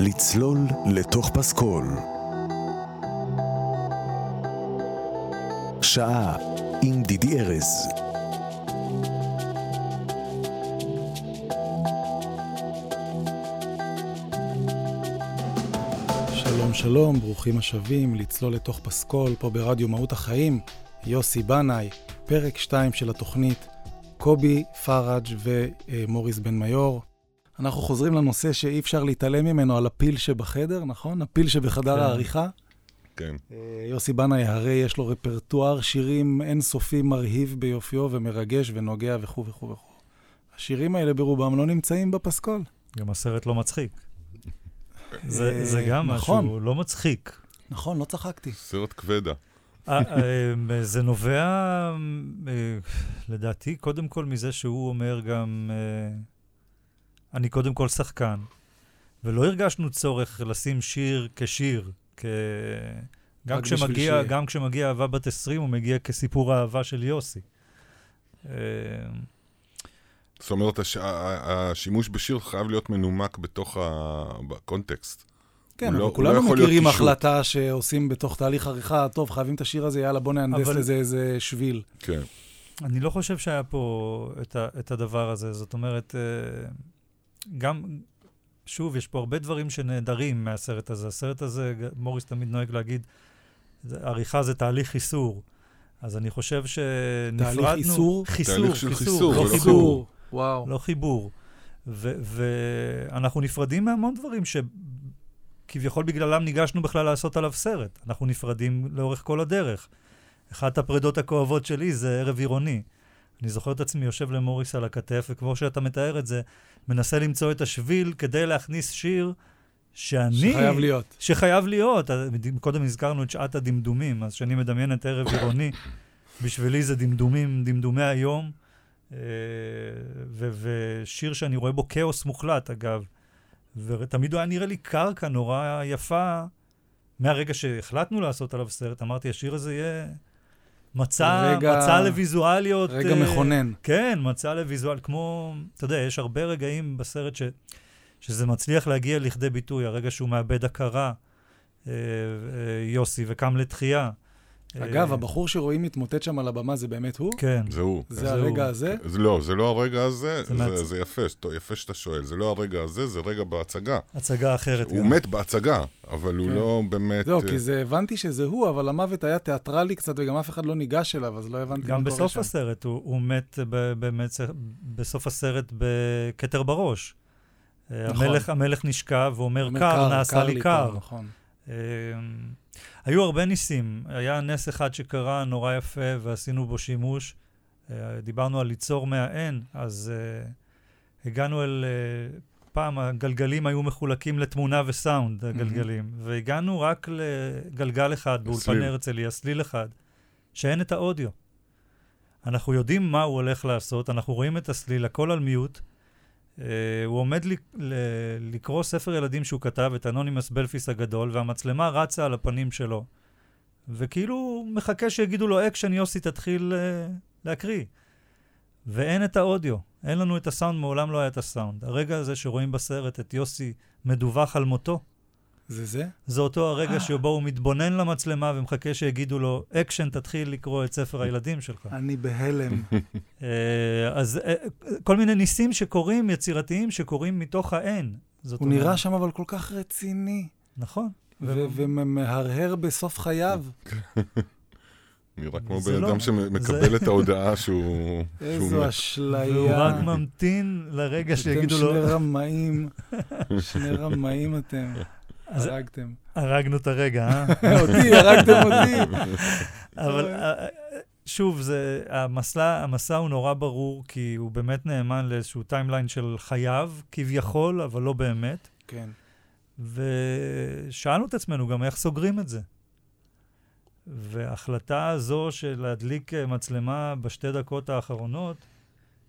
לצלול לתוך פסקול. שעה עם דידי ארז. שלום שלום, ברוכים השבים לצלול לתוך פסקול פה ברדיו מהות החיים, יוסי בנאי, פרק 2 של התוכנית, קובי פראג' ומוריס בן מיור. אנחנו חוזרים לנושא שאי אפשר להתעלם ממנו, על הפיל שבחדר, נכון? הפיל שבחדר כן. העריכה. כן. אה, יוסי בנאי, הרי יש לו רפרטואר שירים אינסופי מרהיב ביופיו ומרגש ונוגע וכו' וכו' וכו'. השירים האלה ברובם לא נמצאים בפסקול. גם הסרט לא מצחיק. זה, אה, זה גם נכון. משהו לא מצחיק. נכון, לא צחקתי. סרט כבדה. אה, זה נובע, לדעתי, קודם כל מזה שהוא אומר גם, אני קודם כל שחקן, ולא הרגשנו צורך לשים שיר כשיר, כ... גם כשמגיע. גם כשמגיע אהבה בת 20, הוא מגיע כסיפור האהבה של יוסי. אה, זאת אומרת, הש... השימוש בשיר חייב להיות מנומק בתוך הקונטקסט. כן, הוא אבל לא- כולנו לא מכירים. החלטה שעושים בתוך תהליך עריכה, טוב, חייבים את השיר הזה, יאללה, בוא נהנדס אבל- לזה איזה שביל. כן. אני לא חושב שהיה פה את, ה, את הדבר הזה. זאת אומרת, אה, גם, שוב, יש פה הרבה דברים שנעדרים מהסרט הזה. הסרט הזה, מוריס תמיד נוהג להגיד, זה- עריכה זה תהליך חיסור. אז אני חושב שנפרדנו... תהליך איסור? חיסור, תהליך של חיסור, חיסור, לא לא חיבור. וואו. לא חיבור. ו- ואנחנו נפרדים מהמון דברים שכביכול בגללם ניגשנו בכלל לעשות עליו סרט. אנחנו נפרדים לאורך כל הדרך. אחת הפרדות הכואבות שלי זה ערב עירוני. אני זוכר את עצמי יושב למוריס על הכתף, וכמו שאתה מתאר את זה, מנסה למצוא את השביל כדי להכניס שיר שאני... שחייב להיות. שחייב להיות. קודם הזכרנו את שעת הדמדומים, אז כשאני מדמיין את ערב עירוני, בשבילי זה דמדומים, דמדומי היום, אה, ושיר שאני רואה בו כאוס מוחלט, אגב. ותמיד הוא היה נראה לי קרקע נורא יפה. מהרגע שהחלטנו לעשות עליו סרט, אמרתי, השיר הזה יהיה מצע, רגע- מצע לוויזואליות. רגע אה, מכונן. כן, מצע לוויזואל, כמו, אתה יודע, יש הרבה רגעים בסרט ש, שזה מצליח להגיע לכדי ביטוי, הרגע שהוא מאבד הכרה, אה, אה, יוסי, וקם לתחייה. אגב, אה, הבחור שרואים מתמוטט שם על הבמה זה באמת הוא? כן, זה הוא. זה הרגע. הזה? זה לא, זה לא הרגע הזה, זה יפה, יפה שאתה שואל. זה לא הרגע הזה, זה רגע בהצגה. הצגה אחרת. הוא גם. מת בהצגה, אבל הוא כן. לא באמת... זהו, אה, כי זה, הבנתי שזה הוא, אבל המוות היה תיאטרלי קצת, וגם אף אחד לא ניגש אליו, אז לא הבנתי גם בסוף. הסרט, הוא, מת באמת, בסוף הסרט בכתר בראש. אה, נכון. המלך, המלך נשכב ואומר, אומר, קר, נעשה לי קר. נכון. היו הרבה ניסים. היה נס אחד שקרה נורא יפה ועשינו בו שימוש. אה, דיברנו על ליצור מהאין, אז אה, הגענו אל... אה, פעם הגלגלים היו מחולקים לתמונה וסאונד, הגלגלים, והגענו רק לגלגל אחד באולפן סליל. הרצליה, סליל אחד, שאין את האודיו. אנחנו יודעים מה הוא הולך לעשות, אנחנו רואים את הסליל, הכל על mute. Uh, הוא עומד ל- ל- לקרוא ספר ילדים שהוא כתב, את אנונימוס בלפיס הגדול, והמצלמה רצה על הפנים שלו. וכאילו מחכה שיגידו לו, אקשן, יוסי, תתחיל uh, להקריא. ואין את האודיו, אין לנו את הסאונד, מעולם לא היה את הסאונד. הרגע הזה שרואים בסרט את יוסי מדווח על מותו, זה זה? זה אותו אה. הרגע שבו הוא מתבונן למצלמה ומחכה שיגידו לו, אקשן, תתחיל לקרוא את ספר הילדים שלך. אני בהלם. אה, אז אה, כל מיני ניסים שקורים, יצירתיים, שקורים מתוך האין. הוא נראה שם אבל כל כך רציני, נכון. ומהרהר בסוף חייו. נראה כמו בן לא- אדם שמקבל את ההודעה שהוא... איזו. אשליה. והוא רק ממתין לרגע שיגידו אתם לו, שני רמאים, שני רמאים אתם. הרגתם. הרגנו את הרגע, אה? אותי, הרגתם אותי. אבל. אה, שוב, זה, המסע, המסע הוא נורא ברור, כי הוא באמת נאמן לאיזשהו timeline של חייו, כביכול, אבל לא באמת. כן. ושאלנו את עצמנו גם איך סוגרים את זה. וההחלטה הזו של להדליק אה, מצלמה בשתי דקות האחרונות,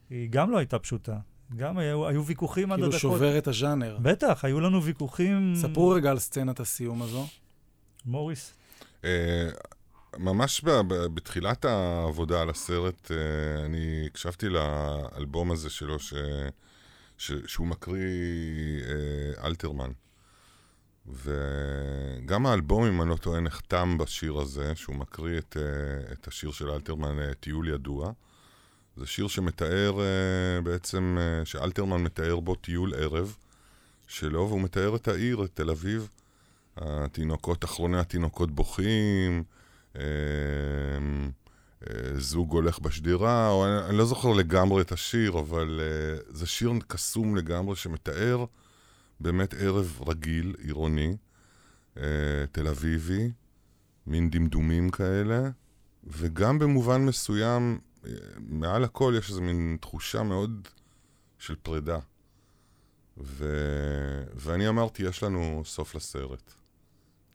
היא גם לא הייתה פשוטה. גם היו, היו ויכוחים עד כאילו הדקות. שובר את הז'אנר. בטח, היו לנו ויכוחים... ספרו רגע על סצנת הסיום הזו. מוריס. אה, ממש ב- ב- בתחילת העבודה על הסרט, אה, אני הקשבתי לאלבום הזה שלו, ש... ש... שהוא מקריא אה, אלתרמן. וגם האלבום, אם אני לא טועה, נחתם בשיר הזה, שהוא מקריא את, אה, את השיר של אלתרמן, טיול ידוע. זה שיר שמתאר אה, בעצם, שאלתרמן מתאר בו טיול ערב שלו, והוא מתאר את העיר, את תל אביב. התינוקות, אחרוני התינוקות בוכים, זוג הולך בשדרה, או אני, אני לא זוכר לגמרי את השיר, אבל זה שיר קסום לגמרי שמתאר באמת ערב רגיל, עירוני, אה, תל אביבי, מין דמדומים כאלה, וגם במובן מסוים, מעל הכל יש איזו מין תחושה מאוד של פרידה. ו... ואני אמרתי, יש לנו סוף לסרט.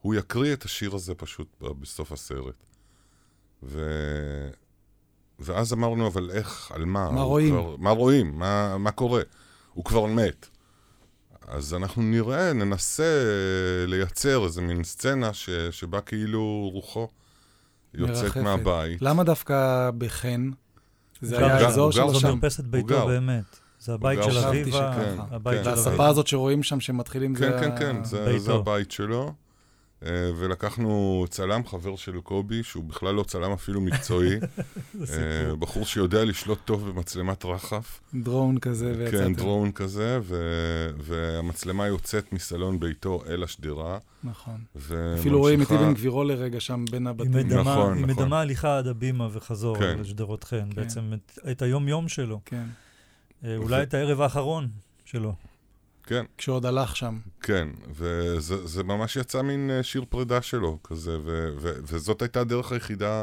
הוא יקריא את השיר הזה פשוט בסוף הסרט. ו... ואז אמרנו, אבל איך, על מה? מה רואים? כבר, מה רואים? מה, מה קורה? הוא כבר מת. אז אנחנו נראה, ננסה לייצר איזה מין סצנה ש, שבה כאילו רוחו יוצאת מרחפת. מהבית. למה דווקא בחן? זה היה האזור שלו שם. זו מרפסת ביתו באמת. זה הבית של אביבה, הבית של אביבה. והספה הזאת שרואים שם שמתחילים, כן, כן, כן, זה הבית שלו. אה, ולקחנו צלם, חבר של קובי, שהוא בכלל לא צלם אפילו מקצועי. אה, בחור שיודע לשלוט טוב במצלמת רחף. דרון כזה ויצאתם. כן, דרון כזה, והמצלמה יוצאת מסלון ביתו אל השדרה. נכון. אפילו רואים את אבן גבירו לרגע שם בין הבתים. נכון, נכון. היא מדמה הליכה עד הבימה וחזור כן. לשדרות חן, כן. בעצם את היום-יום שלו. כן. אה, אולי את הערב האחרון שלו. כן. כשעוד הלך שם. כן, וזה ממש יצא מין אה, שיר פרידה שלו, כזה, ו, ו, וזאת הייתה הדרך היחידה.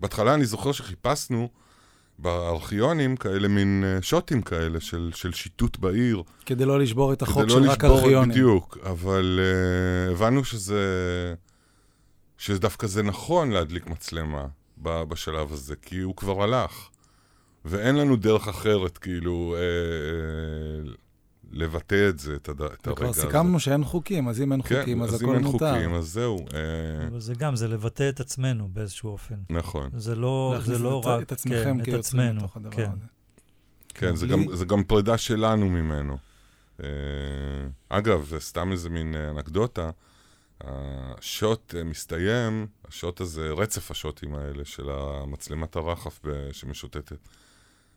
בהתחלה אני זוכר שחיפשנו בארכיונים כאלה מין אה, שוטים כאלה של, של שיטוט בעיר. כדי לא לשבור את החוק של לא רק ארכיונים. לא בדיוק, אבל uh, הבנו שזה... שדווקא זה נכון להדליק מצלמה בשלב הזה, כי הוא כבר הלך. ואין לנו דרך אחרת, כאילו, אה, אה, לבטא את זה, את, הד... את הרגע הזה. וכבר סיכמנו שאין חוקים, אז אם אין כן, חוקים, אז, אז הכל מותר. כן, אז אם אין חוקים, אז זהו. אה, אבל זה גם, זה לבטא את עצמנו באיזשהו אופן. נכון. זה לא, זה לא את, רק... את עצמכם כן, את עצמנו, כן. הזה. כן, זה, גם, זה גם פרידה שלנו ממנו. אה, אגב, סתם איזה מין אנקדוטה, השוט מסתיים, השוט הזה, רצף השוטים האלה של המצלמת הרחף שמשוטטת.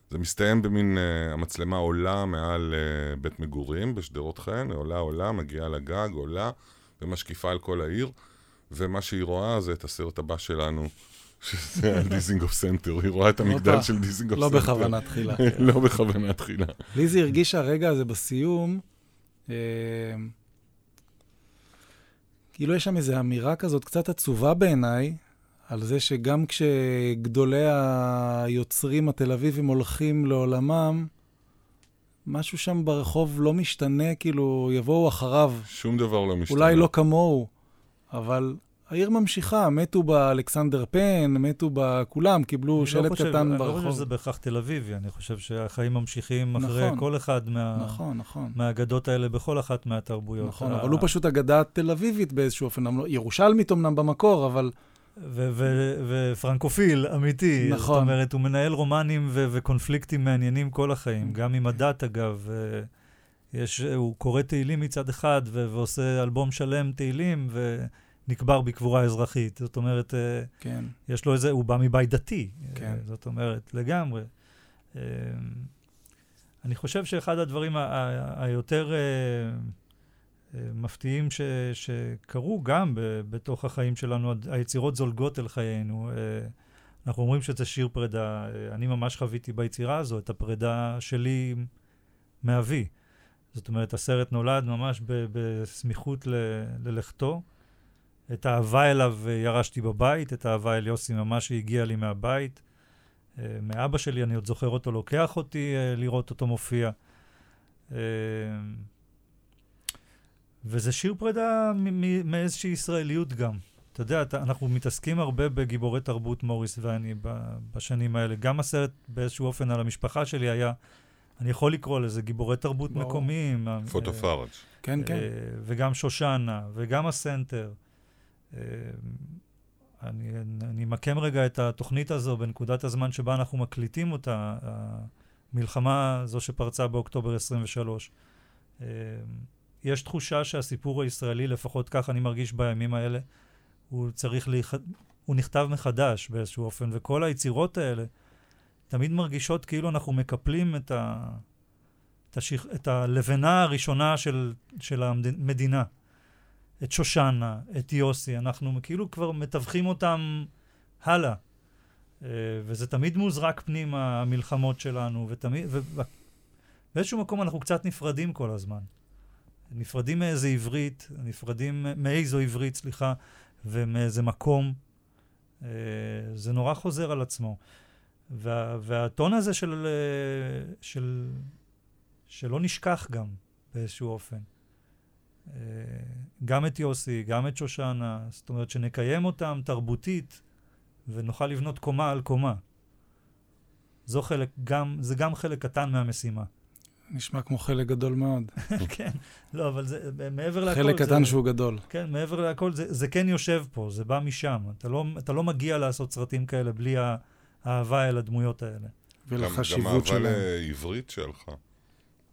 זה מסתיים במין, uh, המצלמה עולה מעל uh, בית מגורים בשדרות חן, עולה עולה, מגיעה לגג, עולה, ומשקיפה על כל העיר, ומה שהיא רואה זה את הסרט הבא שלנו. שזה דיזנגוף סנטר, היא רואה את המגדל של דיזנגוף סנטר. לא בכוונה תחילה. לא בכוונה תחילה. לי זה הרגיש הרגע הזה בסיום, אה, כאילו יש שם איזו אמירה כזאת קצת עצובה בעיניי, על זה שגם כשגדולי היוצרים התל אביבים הולכים לעולמם, משהו שם ברחוב לא משתנה, כאילו, יבואו אחריו. שום דבר לא משתנה. אולי לא כמוהו, אבל העיר ממשיכה, מתו באלכסנדר פן, מתו בכולם, קיבלו שלט לא חושב, קטן אני ברחוב. אני לא חושב שזה בהכרח תל אביבי, אני חושב שהחיים ממשיכים נכון, אחרי כל אחד מה, נכון, נכון. מהאגדות האלה בכל אחת מהתרבויות. נכון, ה... אבל הוא פשוט אגדה תל אביבית באיזשהו אופן, ירושלמית אמנם במקור, אבל... ופרנקופיל אמיתי. נכון. זאת אומרת, הוא מנהל רומנים וקונפליקטים מעניינים כל החיים, גם עם הדת אגב. יש, הוא קורא תהילים מצד אחד ועושה אלבום שלם תהילים ונקבר בקבורה אזרחית. זאת אומרת, כן. יש לו איזה, הוא בא מבית דתי. כן. זאת אומרת, לגמרי. אני חושב שאחד הדברים היותר... מפתיעים ש, שקרו גם ב, בתוך החיים שלנו, היצירות זולגות אל חיינו. אה, אנחנו אומרים שזה שיר פרידה. אה, אני ממש חוויתי ביצירה הזו את הפרידה שלי מאבי. זאת אומרת, הסרט נולד ממש ב, בסמיכות ל, ללכתו. את האהבה אליו ירשתי בבית, את האהבה אל יוסי ממש הגיעה לי מהבית. אה, מאבא שלי, אני עוד זוכר אותו לוקח אותי לראות אותו מופיע. וזה שיר פרידה מאיזושהי ישראליות גם. אתה יודע, אתה, אנחנו מתעסקים הרבה בגיבורי תרבות, מוריס ואני, בשנים האלה. גם הסרט באיזשהו אופן על המשפחה שלי היה, אני יכול לקרוא לזה גיבורי תרבות בוא. מקומיים. פוטו אה, פארג'. כן, כן. אה, וגם שושנה, וגם הסנטר. אה, אני, אני אמקם רגע את התוכנית הזו בנקודת הזמן שבה אנחנו מקליטים אותה, המלחמה הזו שפרצה באוקטובר 23. יש תחושה שהסיפור הישראלי, לפחות כך אני מרגיש בימים האלה, הוא צריך להיח... הוא נכתב מחדש באיזשהו אופן, וכל היצירות האלה תמיד מרגישות כאילו אנחנו מקפלים את, ה... את, השיח... את הלבנה הראשונה של, של המדינה. את שושנה, את יוסי, אנחנו כאילו כבר מתווכים אותם הלאה. אה, וזה תמיד מוזרק פנימה, המלחמות שלנו, ותמיד... ובאיזשהו מקום אנחנו קצת נפרדים כל הזמן. נפרדים מאיזה עברית, נפרדים מאיזו עברית, סליחה, ומאיזה מקום. אה, זה נורא חוזר על עצמו. וה, והטון הזה של, אה, של, שלא נשכח גם באיזשהו אופן. אה, גם את יוסי, גם את שושנה, זאת אומרת שנקיים אותם תרבותית ונוכל לבנות קומה על קומה. זו חלק, גם, זה גם חלק קטן מהמשימה. נשמע כמו חלק גדול מאוד. כן, לא, אבל זה מעבר להכל... חלק קטן שהוא גדול. כן, מעבר להכל, זה, זה כן יושב פה, זה בא משם. אתה לא, אתה לא מגיע לעשות סרטים כאלה בלי האהבה אל הדמויות האלה. ולחשיבות שלהם. גם אהבה לעברית שלך.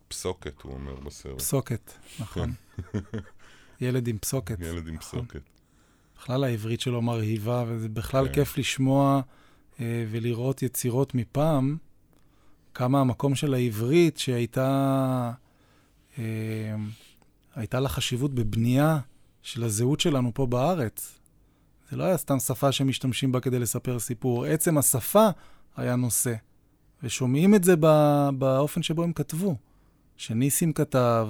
פסוקת, הוא אומר בסרט. פסוקת, נכון. ילד עם פסוקת. ילד עם נכון. פסוקת. בכלל העברית שלו מרהיבה, וזה בכלל כן. כיף לשמוע אה, ולראות יצירות מפעם, כמה המקום של העברית שהייתה אה, הייתה לה חשיבות בבנייה של הזהות שלנו פה בארץ. זה לא היה סתם שפה שמשתמשים בה כדי לספר סיפור, עצם השפה היה נושא. ושומעים את זה בא, באופן שבו הם כתבו. שניסים כתב,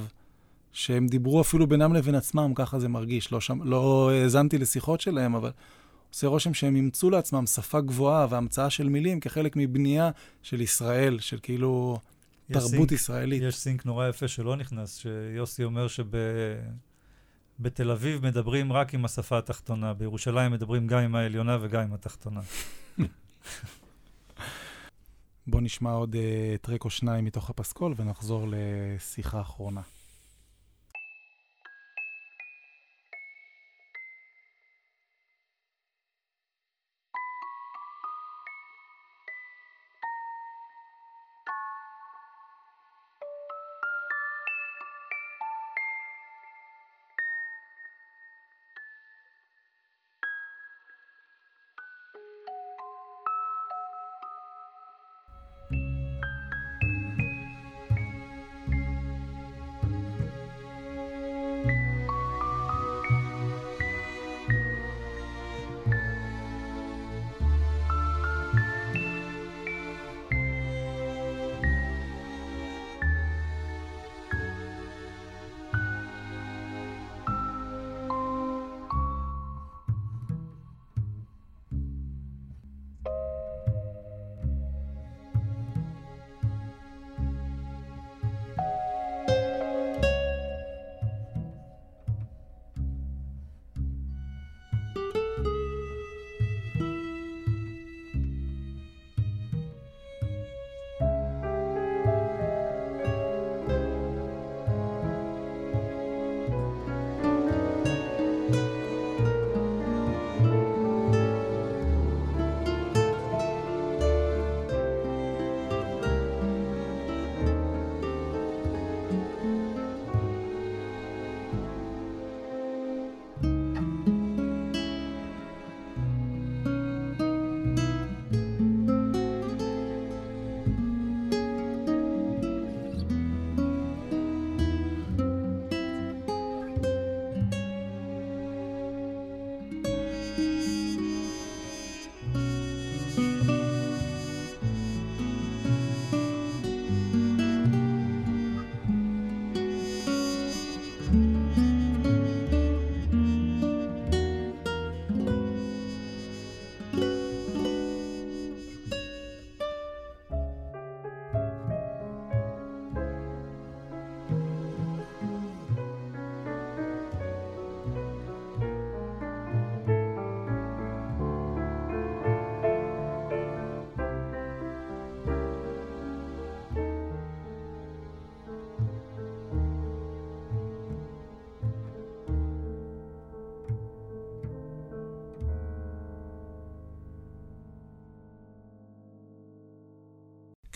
שהם דיברו אפילו בינם לבין עצמם, ככה זה מרגיש. לא, לא האזנתי לשיחות שלהם, אבל עושה רושם שהם אימצו לעצמם שפה גבוהה והמצאה של מילים כחלק מבנייה של ישראל, של כאילו תרבות סינק, ישראלית. יש סינק נורא יפה שלא נכנס, שיוסי אומר שבתל אביב מדברים רק עם השפה התחתונה, בירושלים מדברים גם עם העליונה וגם עם התחתונה. בוא נשמע עוד uh, טרק או שניים מתוך הפסקול ונחזור לשיחה אחרונה.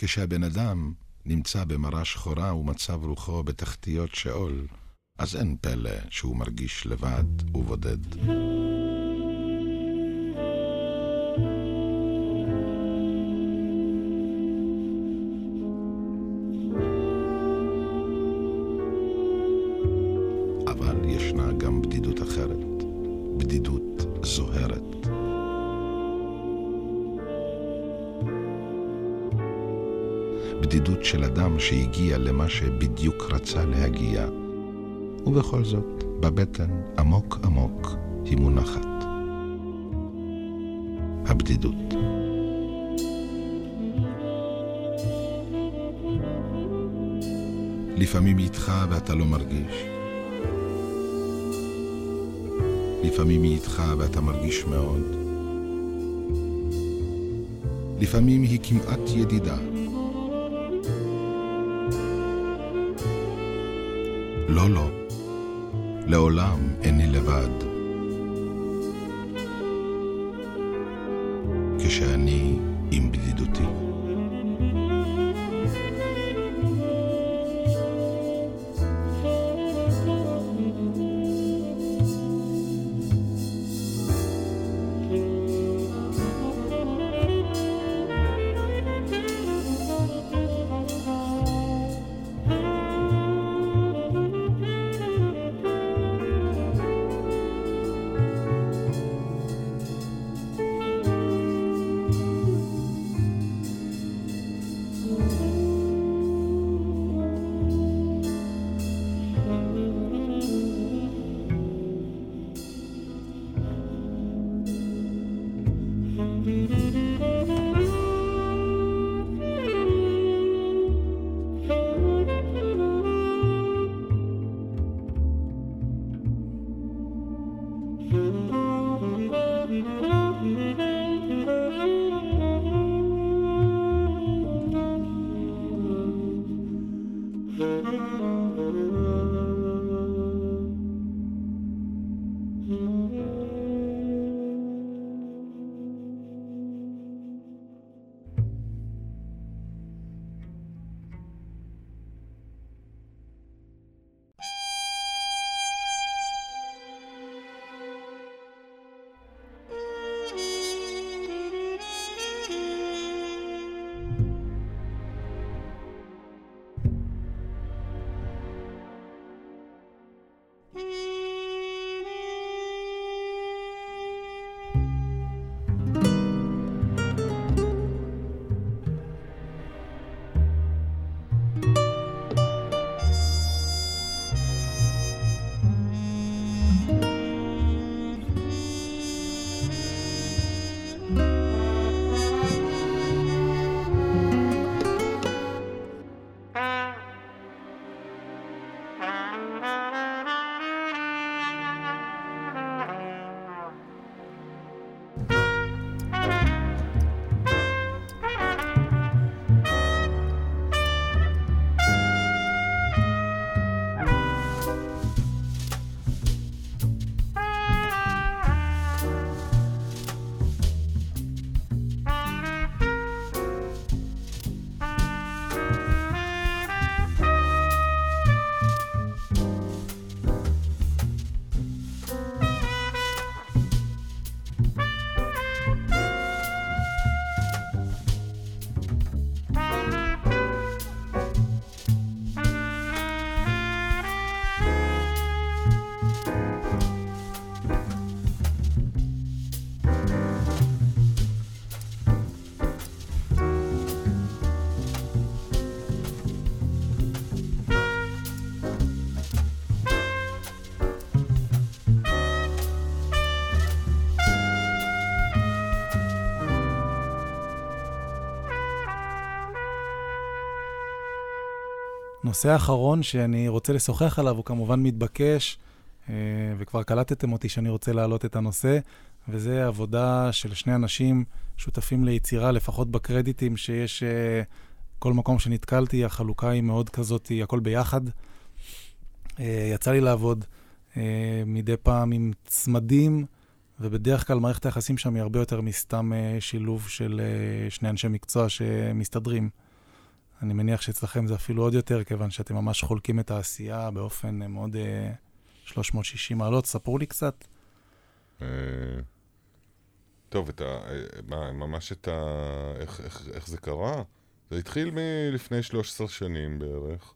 כשהבן אדם נמצא במראה שחורה ומצב רוחו בתחתיות שאול, אז אין פלא שהוא מרגיש לבד ובודד. אדם שהגיע למה שבדיוק רצה להגיע, ובכל זאת, בבטן, עמוק עמוק, היא מונחת. הבדידות. לפעמים איתך ואתה לא מרגיש. לפעמים היא איתך ואתה מרגיש מאוד. לפעמים היא כמעט ידידה. לא, לא. לעולם איני לבד. כשאני עם בדידותי. נושא אחרון שאני רוצה לשוחח עליו, הוא כמובן מתבקש, אה, וכבר קלטתם אותי שאני רוצה להעלות את הנושא, וזה עבודה של שני אנשים שותפים ליצירה, לפחות בקרדיטים שיש, אה, כל מקום שנתקלתי, החלוקה היא מאוד כזאת, הכל ביחד. אה, יצא לי לעבוד מדי פעם עם צמדים, ובדרך כלל מערכת היחסים שם היא הרבה יותר מסתם שילוב של שני אנשי מקצוע שמסתדרים. אני מניח שאצלכם זה אפילו עוד יותר, כיוון שאתם ממש חולקים את העשייה באופן אה, מאוד אה, 360 מעלות. ספרו לי קצת. אה, טוב, את ה... אה, מה, ממש את ה... איך, איך, איך זה קרה? זה התחיל מלפני 13 שנים בערך,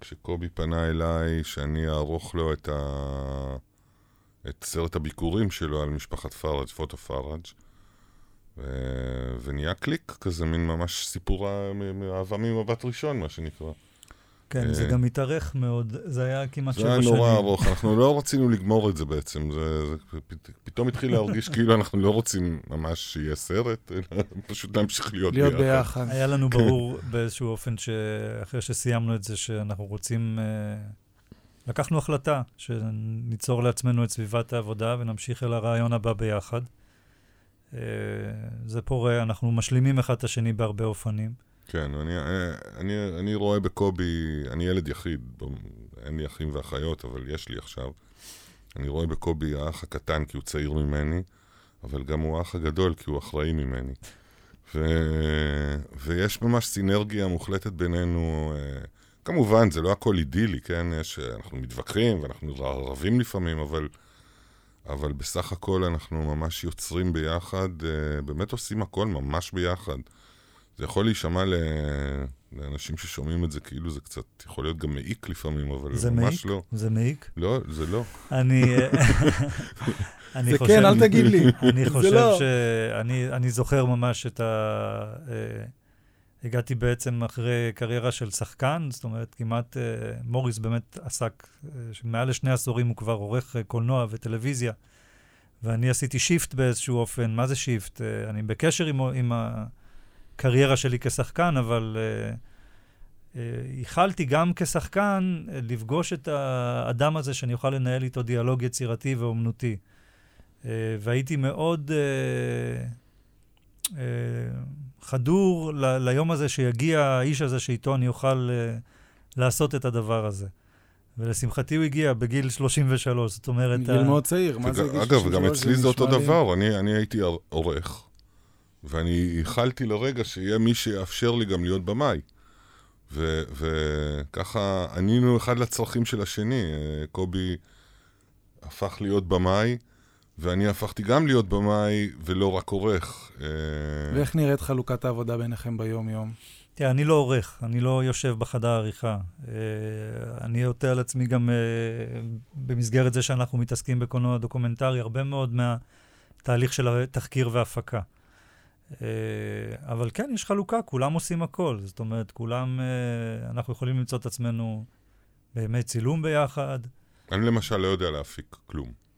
כשקובי פנה אליי שאני אערוך לו את, ה... את סרט הביקורים שלו על משפחת פראג', פוטו פראג'. ו... ונהיה קליק כזה, מין ממש סיפור אהבה ממבט ראשון, מה שנקרא. כן, זה אה, גם התארך מאוד, זה היה כמעט זה שבע היה שנים. נורא ארוך, אנחנו לא רצינו לגמור את זה בעצם, זה, זה פת- פתאום התחיל להרגיש כאילו אנחנו לא רוצים ממש שיהיה סרט, אלא פשוט להמשיך להיות, להיות ביחד. היה לנו ברור באיזשהו אופן שאחרי שסיימנו את זה, שאנחנו רוצים... אה, לקחנו החלטה שניצור לעצמנו את סביבת העבודה ונמשיך אל הרעיון הבא ביחד. אה, זה פורה, אנחנו משלימים אחד את השני בהרבה אופנים. כן, אני, אני, אני רואה בקובי, אני ילד יחיד, אין לי אחים ואחיות, אבל יש לי עכשיו. אני רואה בקובי האח הקטן כי הוא צעיר ממני, אבל גם הוא האח הגדול כי הוא אחראי ממני. ו... ויש ממש סינרגיה מוחלטת בינינו. אה, כמובן, זה לא הכל אידילי, כן? יש, אנחנו מתווכחים ואנחנו רבים לפעמים, אבל, אבל בסך הכל אנחנו ממש יוצרים ביחד, אה, באמת עושים הכל ממש ביחד. זה יכול להישמע ל... לאנשים ששומעים את זה, כאילו זה קצת יכול להיות גם מעיק לפעמים, אבל זה ממש מעיק? לא. זה מעיק. לא, זה לא. אני... אה, אני זה חושב- כן, אל תגיד לי. אני חושב לא. שאני אני זוכר ממש את ה... הגעתי בעצם אחרי קריירה של שחקן, זאת אומרת, כמעט אה, מוריס באמת עסק, אה, מעל לשני עשורים הוא כבר עורך אה, קולנוע וטלוויזיה, ואני עשיתי shift באיזשהו אופן. מה זה shift? אה, אני בקשר עם, עם הקריירה שלי כשחקן, אבל אה, אה, ייחלתי גם כשחקן אה, לפגוש את האדם הזה שאני אוכל לנהל איתו דיאלוג יצירתי ואומנותי. אה, והייתי מאוד אה, חדור ל- ליום הזה שיגיע האיש הזה שאיתו אני אוכל אה, לעשות את הדבר הזה. ולשמחתי הוא הגיע בגיל 33, זאת אומרת... גיל מאוד צעיר, מה זה גיל אגב, 33? גם אצלי זה אותו דבר, אני, אני הייתי עורך, ואני ייחלתי לרגע שיהיה מי שיאפשר לי גם להיות במאי. ו- וככה ענינו אחד לצרכים של השני. אה, קובי הפך להיות במאי, ואני הפכתי גם להיות במאי ולא רק עורך. אה, ואיך נראית חלוקת העבודה ביניכם ביום-יום? תראה, אני לא עורך, אני לא יושב בחדר העריכה. אה, אני עוטה על עצמי גם, אה, במסגרת זה שאנחנו מתעסקים בקולנוע דוקומנטרי, הרבה מאוד מהתהליך של התחקיר והפקה. אה, אבל כן, יש חלוקה, כולם עושים הכל. זאת אומרת, כולם, אנחנו יכולים למצוא את עצמנו בימי צילום ביחד. אני למשל לא יודע להפיק כלום.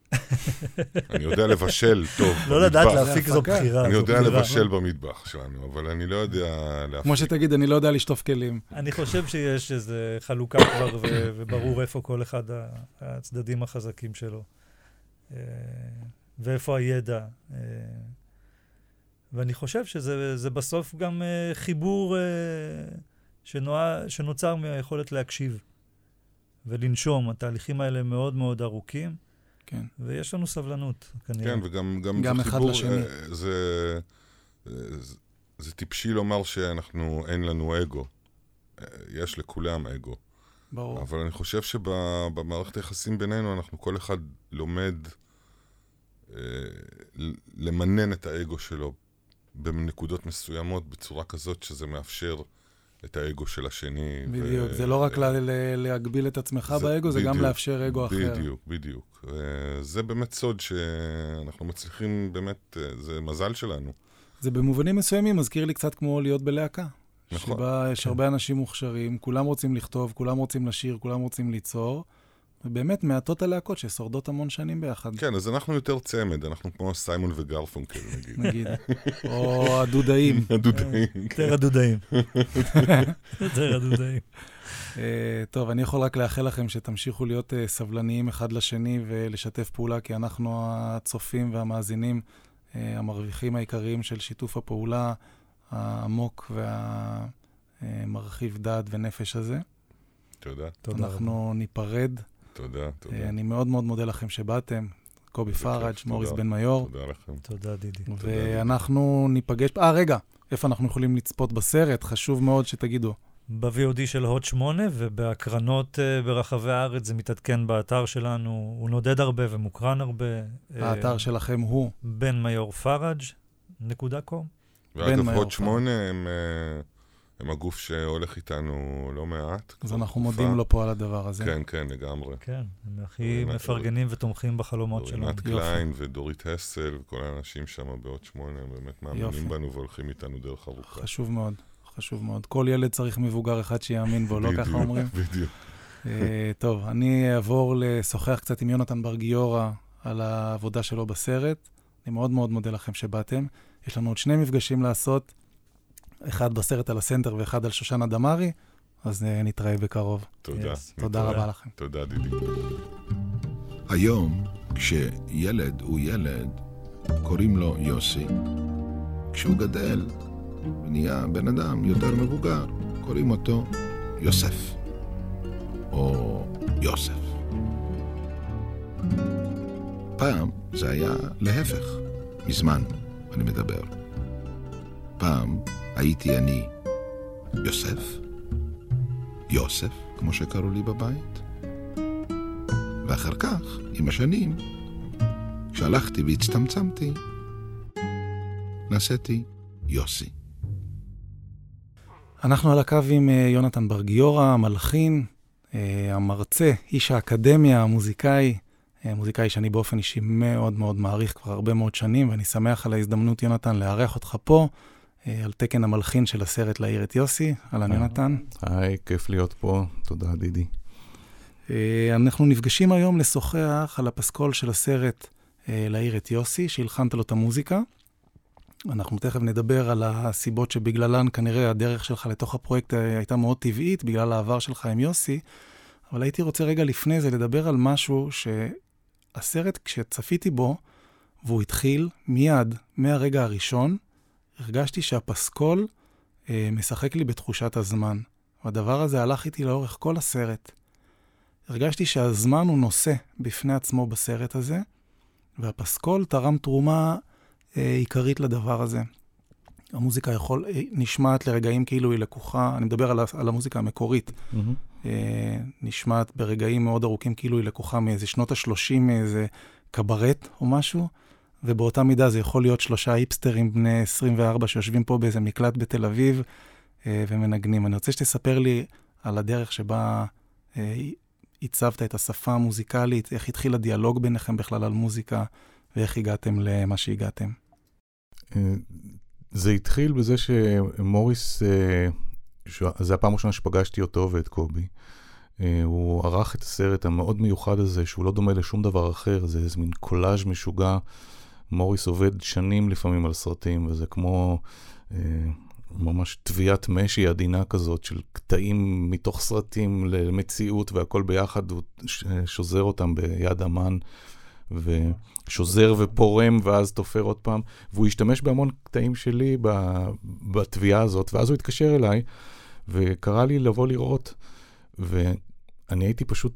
אני יודע לבשל טוב לא לדעת במטבח. להפיק זו. בחירה. אני יודע. לבשל במטבח שלנו, אבל אני לא יודע להפיק. כמו שתגיד, אני לא יודע לשטוף כלים. אני חושב שיש איזו חלוקה כבר, וברור איפה כל אחד הצדדים החזקים שלו. אה, ואיפה הידע. אה, ואני חושב שזה זה בסוף גם אה, חיבור שנוצר מהיכולת להקשיב ולנשום. התהליכים האלה מאוד מאוד ארוכים, כן. ויש לנו סבלנות, כנראה. כן, וגם גם גם זה אחד חיבור, לשני. אה, זה, אה, זה, זה טיפשי לומר שאנחנו, אין לנו אגו. אה, יש לכולם אגו. ברור. אבל אני חושב שבמערכת היחסים בינינו, אנחנו כל אחד לומד אה, למנן את האגו שלו בנקודות מסוימות, בצורה כזאת שזה מאפשר את האגו של השני. בדיוק. ו- זה לא רק לה- להגביל את עצמך זה- באגו, זה גם בדיוק, לאפשר אגו אחר. בדיוק, בדיוק. אה, זה באמת סוד שאנחנו מצליחים, באמת, אה, זה מזל שלנו. זה במובנים מסוימים מזכיר לי קצת כמו להיות בלהקה. נכון. שבה יש כן. הרבה אנשים מוכשרים, כולם רוצים לכתוב, כולם רוצים לשיר, כולם רוצים ליצור, ובאמת מעטות הלהקות ששורדות המון שנים ביחד, כן, אז אנחנו יותר צמד, אנחנו כמו סיימון וגרפונקל, נגיד. נגיד. או הדודאים. הדודאים. יותר הדודאים. יותר הדודאים. אה, טוב, אני יכול רק לאחל לכם שתמשיכו להיות אה, סבלניים אחד לשני ולשתף פעולה, כי אנחנו הצופים והמאזינים אה, המרוויחים העיקריים של שיתוף הפעולה העמוק והמרחיב דעת ונפש הזה. תודה. אנחנו ניפרד. תודה, תודה. אה, אני מאוד מאוד מודה לכם שבאתם. קובי פראג'. מוריס בן מיור. תודה לכם. תודה, דידי. ואנחנו ניפגש... אה, רגע, איפה אנחנו יכולים לצפות בסרט, חשוב מאוד שתגידו. ב-VOD של הוט 8 ובהקרנות uh, ברחבי הארץ זה מתעדכן באתר שלנו, הוא נודד הרבה ומוקרן הרבה. האתר uh, שלכם הוא? בן מיור פראג' נקודה com. ואגב, הוט 8 הם... Uh... הם הגוף שהולך איתנו לא מעט. אז אנחנו מודים לו פה על הדבר הזה. כן, כן, לגמרי. כן, הם הכי מפרגנים ותומכים בחלומות שלנו. רינת קליין ודורית הסל וכל האנשים שם בהוט שמונה, הם באמת מאמינים בנו והולכים איתנו דרך ארוכה. חשוב מאוד, חשוב מאוד. כל ילד צריך מבוגר אחד שיאמין בו, לא ככה אומרים? בדיוק. אה, טוב, אני אעבור לשוחח קצת עם יונתן בר גיורא על העבודה שלו בסרט. אני מאוד מאוד מודה לכם שבאתם. יש לנו עוד שני מפגשים לעשות. אחד בסרט על הסנטר ואחד על שושנה דמארי, אז uh, נתראה בקרוב. תודה. Yes. תודה רבה לכם. תודה, דידי. היום, כשילד הוא ילד, קוראים לו יוסי. כשהוא גדל, ונהיה בן אדם יותר מבוגר, קוראים אותו יוסף. או יוסף. פעם זה היה להפך, מזמן אני מדבר. פעם הייתי אני יוסף, יוסף, כמו שקראו לי בבית. ואחר כך, עם השנים, כשהלכתי והצטמצמתי, נעשיתי יוסי. אנחנו על הקו עם אה, יונתן בר גיורא, המלחין, אה, המרצה, איש האקדמיה, המוזיקאי, אה, מוזיקאי שאני באופן אישי מאוד מאוד מעריך כבר הרבה מאוד שנים, ואני שמח על ההזדמנות, יונתן, לארח אותך פה. על תקן המלחין של הסרט להעיר את יוסי. אהלן, יונתן. היי, כיף להיות פה. תודה, דידי. אנחנו נפגשים היום לשוחח על הפסקול של הסרט להעיר את יוסי, שהלחנת לו את המוזיקה. אנחנו תכף נדבר על הסיבות שבגללן כנראה הדרך שלך לתוך הפרויקט הייתה מאוד טבעית, בגלל העבר שלך עם יוסי, אבל הייתי רוצה רגע לפני זה לדבר על משהו שהסרט, כשצפיתי בו, והוא התחיל מיד, מהרגע הראשון, הרגשתי שהפסקול אה, משחק לי בתחושת הזמן. והדבר הזה הלך איתי לאורך כל הסרט. הרגשתי שהזמן הוא נושא בפני עצמו בסרט הזה, והפסקול תרם תרומה אה, עיקרית לדבר הזה. המוזיקה יכול, אה, נשמעת לרגעים כאילו היא לקוחה, אני מדבר על, על המוזיקה המקורית, mm-hmm. אה, נשמעת ברגעים מאוד ארוכים כאילו היא לקוחה מאיזה שנות ה-30, מאיזה קברט או משהו, ובאותה מידה זה יכול להיות שלושה היפסטרים בני 24 שיושבים פה באיזה מקלט בתל אביב אה, ומנגנים. אני רוצה שתספר לי על הדרך שבה אה, הצבת את השפה המוזיקלית, איך התחיל הדיאלוג ביניכם בכלל על מוזיקה, ואיך הגעתם למה שהגעתם. זה התחיל בזה שמוריס, זו הפעם הראשונה שפגשתי אותו ואת קובי. הוא ערך את הסרט המאוד מיוחד הזה, שהוא לא דומה לשום דבר אחר, זה איזה מין קולאז' משוגע. מוריס עובד שנים לפעמים על סרטים, וזה כמו אה, ממש תביעת משי עדינה כזאת של קטעים מתוך סרטים למציאות והכל ביחד, הוא שוזר אותם ביד אמן. ושוזר ופורם ואז תופר עוד פעם, והוא השתמש בהמון קטעים שלי בתביעה הזאת, ואז הוא התקשר אליי וקרא לי לבוא לראות, ואני הייתי פשוט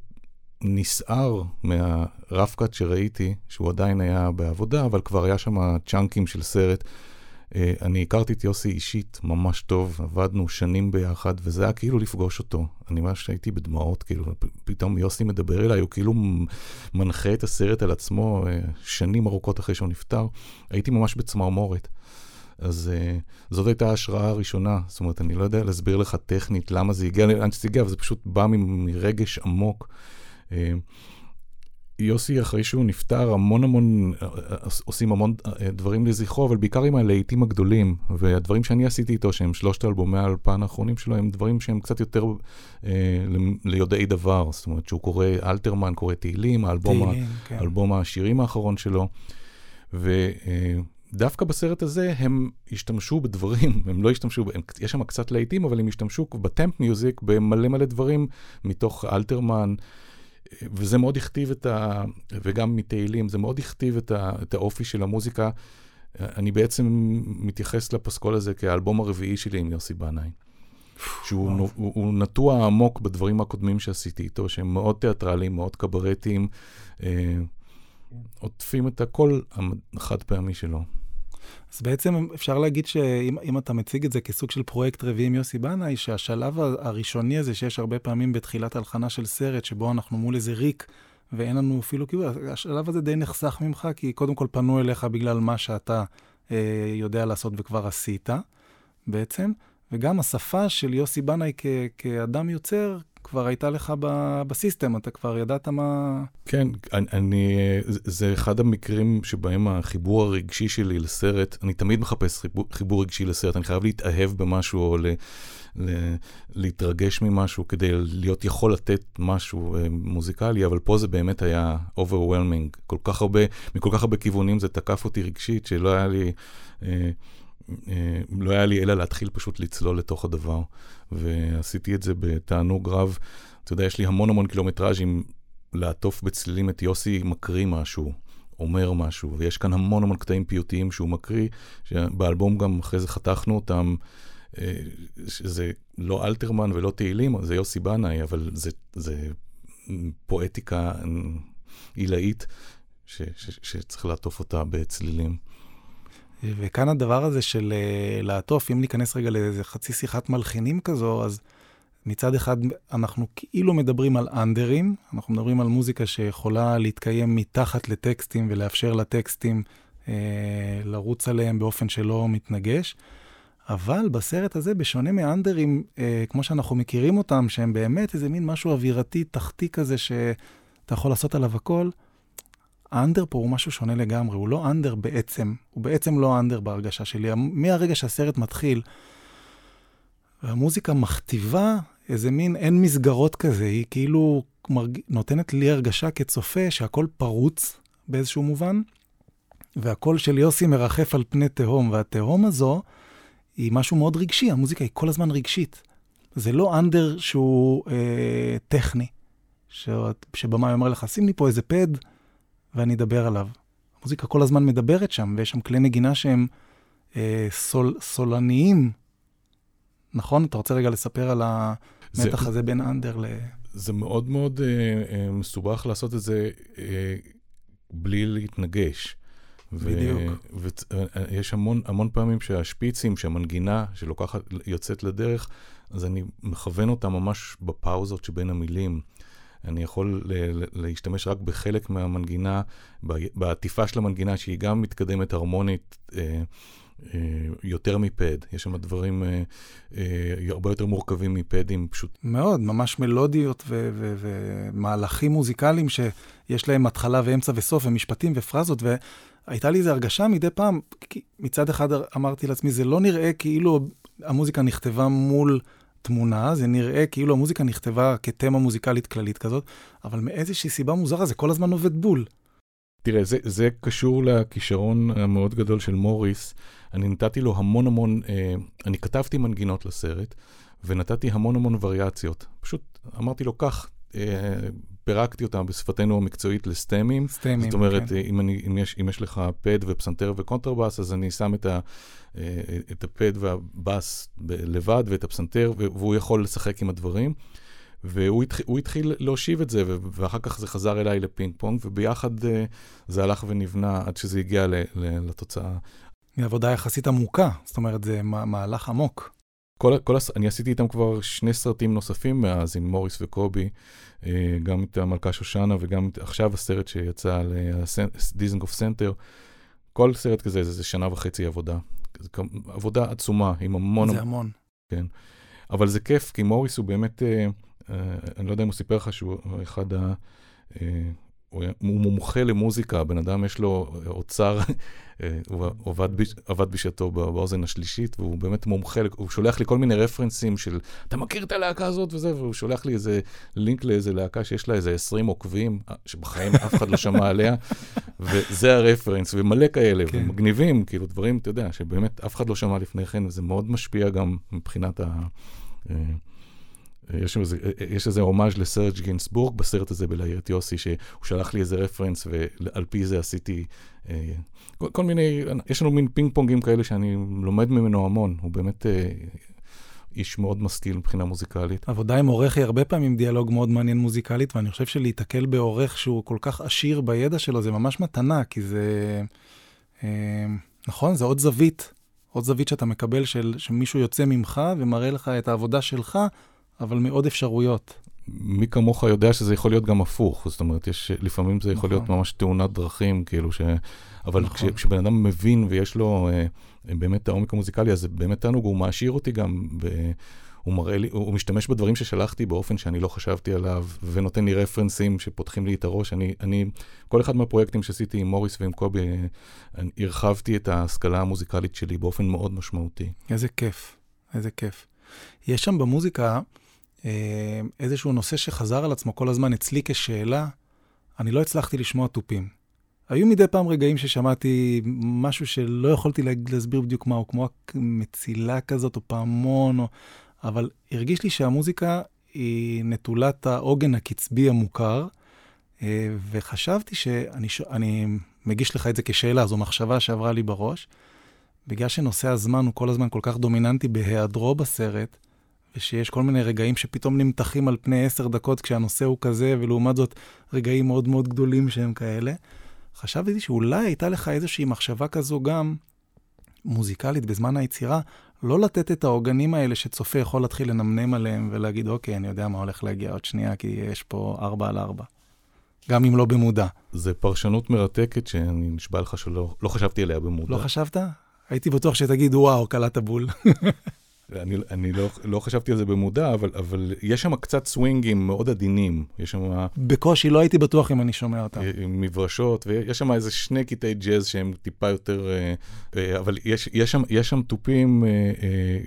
נסער מהרפקאט שראיתי, שהוא עדיין היה בעבודה, אבל כבר היה שם צ'אנקים של סרט. אה, אני הכרתי את יוסי אישית ממש טוב, עבדנו שנים ביחד, וזה היה כאילו לפגוש אותו. אני ממש הייתי בדמעות, כאילו, פתאום יוסי מדבר אליי, הוא כאילו מנחה את הסרט על עצמו אה, שנים ארוכות אחרי שהוא נפטר. הייתי ממש בצמרמורת. אז uh, זאת הייתה ההשראה הראשונה. זאת אומרת, אני לא יודע להסביר לך טכנית למה זה הגיע לאן שזה הגיע, אבל זה פשוט בא מרגש עמוק. Uh, יוסי, אחרי שהוא נפטר, המון המון, עושים המון אה, דברים לזכרו, אבל בעיקר עם הלהיטים הגדולים. והדברים שאני עשיתי איתו, שהם שלושת אלבומי האלפן האחרונים שלו, הם דברים שהם קצת יותר אה, ליודעי דבר. זאת אומרת, שהוא קורא אלתרמן, קורא תהילים, האלבום, תהילים, כן. האלבום השירים האחרון שלו. ודווקא אה, בסרט הזה הם השתמשו בדברים, הם לא השתמשו, הם, יש שם קצת להיטים, אבל הם השתמשו בטמפ מיוזיק במלא מלא דברים מתוך אלתרמן. וזה מאוד הכתיב את ה... וגם מתהילים, זה מאוד הכתיב את, ה... את האופי של המוזיקה. אני בעצם מתייחס לפסקול הזה כאלבום הרביעי שלי עם יוסי בנאי. שהוא הוא, הוא נטוע עמוק בדברים הקודמים שעשיתי איתו, שהם מאוד תיאטרליים, מאוד קברטיים, אה, עוטפים את הקול החד פעמי שלו. אז בעצם אפשר להגיד שאם אתה מציג את זה כסוג של פרויקט רביעי עם יוסי בנאי, שהשלב הראשוני הזה שיש הרבה פעמים בתחילת הלחנה של סרט, שבו אנחנו מול איזה ריק, ואין לנו אפילו, כאילו, השלב הזה די נחסך ממך, כי קודם כל פנו אליך בגלל מה שאתה אה, יודע לעשות וכבר עשית, בעצם. וגם השפה של יוסי בנאי כאדם יוצר, כבר הייתה לך ב- בסיסטם, אתה כבר ידעת מה... כן, אני, אני, זה אחד המקרים שבהם החיבור הרגשי שלי לסרט, אני תמיד מחפש חיבור, חיבור רגשי לסרט, אני חייב להתאהב במשהו או ל, ל, להתרגש ממשהו כדי להיות יכול לתת משהו אה, מוזיקלי, אבל פה זה באמת היה overwhelming, כל כך הרבה, מכל כך הרבה כיוונים זה תקף אותי רגשית, שלא היה לי... אה, לא היה לי אלא להתחיל פשוט לצלול לתוך הדבר, ועשיתי את זה בתענוג רב. אתה יודע, יש לי המון המון קילומטראז'ים לעטוף בצלילים את יוסי מקריא משהו, אומר משהו, ויש כאן המון המון קטעים פיוטיים שהוא מקריא, שבאלבום גם אחרי זה חתכנו אותם, אה, שזה לא אלתרמן ולא תהילים, זה יוסי בנאי, אבל זה, זה פואטיקה עילאית שצריך לעטוף אותה בצלילים. וכאן הדבר הזה של uh, לעטוף, אם ניכנס רגע לאיזה חצי שיחת מלחינים כזו, אז מצד אחד אנחנו כאילו מדברים על אנדרים, אנחנו מדברים על מוזיקה שיכולה להתקיים מתחת לטקסטים ולאפשר לטקסטים uh, לרוץ עליהם באופן שלא מתנגש. אבל בסרט הזה, בשונה מאנדרים, uh, כמו שאנחנו מכירים אותם, שהם באמת איזה מין משהו אווירתי, תחתי כזה, שאתה יכול לעשות עליו הכל, האנדר פה הוא משהו שונה לגמרי, הוא לא אנדר בעצם, הוא בעצם לא אנדר בהרגשה שלי. מהרגע שהסרט מתחיל, והמוזיקה מכתיבה איזה מין אין מסגרות כזה, היא כאילו מרג... נותנת לי הרגשה כצופה שהכל פרוץ באיזשהו מובן, והקול של יוסי מרחף על פני תהום, והתהום הזו היא משהו מאוד רגשי, המוזיקה היא כל הזמן רגשית. זה לא אנדר שהוא אה, טכני, ש... שבמאי אומר לך, שים לי פה איזה פד, ואני אדבר עליו. המוזיקה כל הזמן מדברת שם, ויש שם כלי נגינה שהם אה, סול, סולניים. נכון? אתה רוצה רגע לספר על המתח זה, הזה בין אנדר ל... זה מאוד מאוד אה, אה, מסובך לעשות את זה אה, בלי להתנגש. בדיוק. ויש המון, המון פעמים שהשפיצים, שהמנגינה שלוקחת, יוצאת לדרך, אז אני מכוון אותה ממש בפאוזות שבין המילים. אני יכול להשתמש רק בחלק מהמנגינה, בעטיפה של המנגינה, שהיא גם מתקדמת הרמונית. אה, אה, יותר מפד, יש שם דברים אה, אה, הרבה יותר מורכבים מפדים פשוט. מאוד, ממש מלודיות ומהלכים מוזיקליים שיש להם התחלה ואמצע וסוף ומשפטים ופרזות, והייתה לי איזו הרגשה מדי פעם, מצד אחד אמרתי לעצמי, זה לא נראה כאילו המוזיקה נכתבה מול תמונה, זה נראה כאילו המוזיקה נכתבה כתמה מוזיקלית כללית כזאת, אבל מאיזושהי סיבה מוזרה זה כל הזמן עובד בול. תראה, זה, זה קשור לכישרון המאוד גדול של מוריס. אני נתתי לו המון המון, אה, אני כתבתי מנגינות לסרט, ונתתי המון המון וריאציות. פשוט אמרתי לו, קח, אה, פירקתי אותם בשפתנו המקצועית לסטמים. סטמים, זאת אומרת, כן. אם, אני, אם, יש, אם יש לך פד ופסנתר וקונטרבאס, אז אני שם את, ה, אה, את הפד והבאס לבד ואת הפסנתר, והוא יכול לשחק עם הדברים. והוא התחיל, התחיל להושיב את זה, ואחר כך זה חזר אליי לפינג פונג, וביחד אה, זה הלך ונבנה עד שזה הגיע ל, ל, לתוצאה. היא עבודה יחסית עמוקה, זאת אומרת, זה מהלך עמוק. כל, כל, אני עשיתי איתם כבר שני סרטים נוספים מאז, עם מוריס וקובי, אה, גם את המלכה שושנה וגם עכשיו הסרט שיצא על דיזנגוף סנטר. כל סרט כזה זה, זה שנה וחצי עבודה. זה עבודה עצומה עם המון... זה המון. כן. אבל זה כיף, כי מוריס הוא באמת, אה, אה, אני לא יודע אם הוא סיפר לך שהוא אחד ה... אה, הוא, הוא מומחה למוזיקה, הבן אדם יש לו אוצר, אה, הוא עבד, עבד בשעתו באוזן השלישית, והוא באמת מומחה, הוא שולח לי כל מיני רפרנסים של, אתה מכיר את הלהקה הזאת וזה, והוא שולח לי איזה לינק לאיזה להקה שיש לה איזה 20 עוקבים, אה, שבחיים אף אחד לא שמע עליה, וזה הרפרנס, ומלא כאלה, כן. ומגניבים, כאילו דברים, אתה יודע, שבאמת אף אחד לא שמע לפני כן, וזה מאוד משפיע גם מבחינת ה... אה, יש איזה, הומאז' לסרג' גינסבורג בסרט הזה בלהעיר יוסי, שהוא שלח לי איזה רפרנס ועל פי זה עשיתי אה, כל, כל מיני, יש לנו מין פינג פונגים כאלה שאני לומד ממנו המון, הוא באמת אה, איש מאוד משכיל מבחינה מוזיקלית. עבודה עם עורך היא הרבה פעמים דיאלוג מאוד מעניין מוזיקלית, ואני חושב שלהיתקל בעורך שהוא כל כך עשיר בידע שלו זה ממש מתנה, כי זה... אה, נכון, זה עוד זווית, עוד זווית שאתה מקבל של, שמישהו יוצא ממך ומראה לך את העבודה שלך, אבל מעוד אפשרויות. מי כמוך יודע שזה יכול להיות גם הפוך, זאת אומרת, יש, לפעמים זה יכול נכון. להיות ממש תאונת דרכים, כאילו ש... אבל נכון. כש, כשבן אדם מבין ויש לו אה, באמת את העומק המוזיקלי, אז זה באמת תענוג, הוא מעשיר אותי גם, ב... הוא מראה לי, הוא משתמש בדברים ששלחתי באופן שאני לא חשבתי עליו, ונותן לי רפרנסים שפותחים לי את הראש. אני, אני, כל אחד מהפרויקטים שעשיתי עם מוריס ועם קובי, אה, אני הרחבתי את ההשכלה המוזיקלית שלי באופן מאוד משמעותי. איזה כיף, איזה כיף. יש שם במוזיקה איזשהו נושא שחזר על עצמו כל הזמן אצלי כשאלה, אני לא הצלחתי לשמוע תופים. היו מדי פעם רגעים ששמעתי משהו שלא יכולתי לה- להסביר בדיוק מהו, כמו מצילה כזאת או פעמון, או... אבל הרגיש לי שהמוזיקה היא נטולת העוגן הקצבי המוכר, אה, וחשבתי שאני ש... אני מגיש לך את זה כשאלה, זו מחשבה שעברה לי בראש. בגלל שנושא הזמן הוא כל הזמן כל כך דומיננטי בהיעדרו בסרט, ושיש כל מיני רגעים שפתאום נמתחים על פני עשר דקות כשהנושא הוא כזה, ולעומת זאת רגעים מאוד מאוד גדולים שהם כאלה, חשבתי שאולי הייתה לך איזושהי מחשבה כזו גם מוזיקלית בזמן היצירה, לא לתת את העוגנים האלה שצופה יכול להתחיל לנמנם עליהם ולהגיד, אוקיי, אני יודע מה הולך להגיע עוד שנייה, כי יש פה ארבע על ארבע. גם אם לא במודע. זו פרשנות מרתקת שאני נשבע לך שלא לא חשבתי עליה במודע. לא חשבת? הייתי בטוח שתגיד, וואו, קלעת בול. אני, אני לא, לא חשבתי על זה במודע, אבל, אבל יש שם קצת סווינגים מאוד עדינים. יש שם בקושי, לא הייתי בטוח אם אני שומע אותם. אה, מברשות, ויש שם איזה שני קטעי ג'אז שהם טיפה יותר... אה, אה, אבל יש, יש, שם, יש שם תופים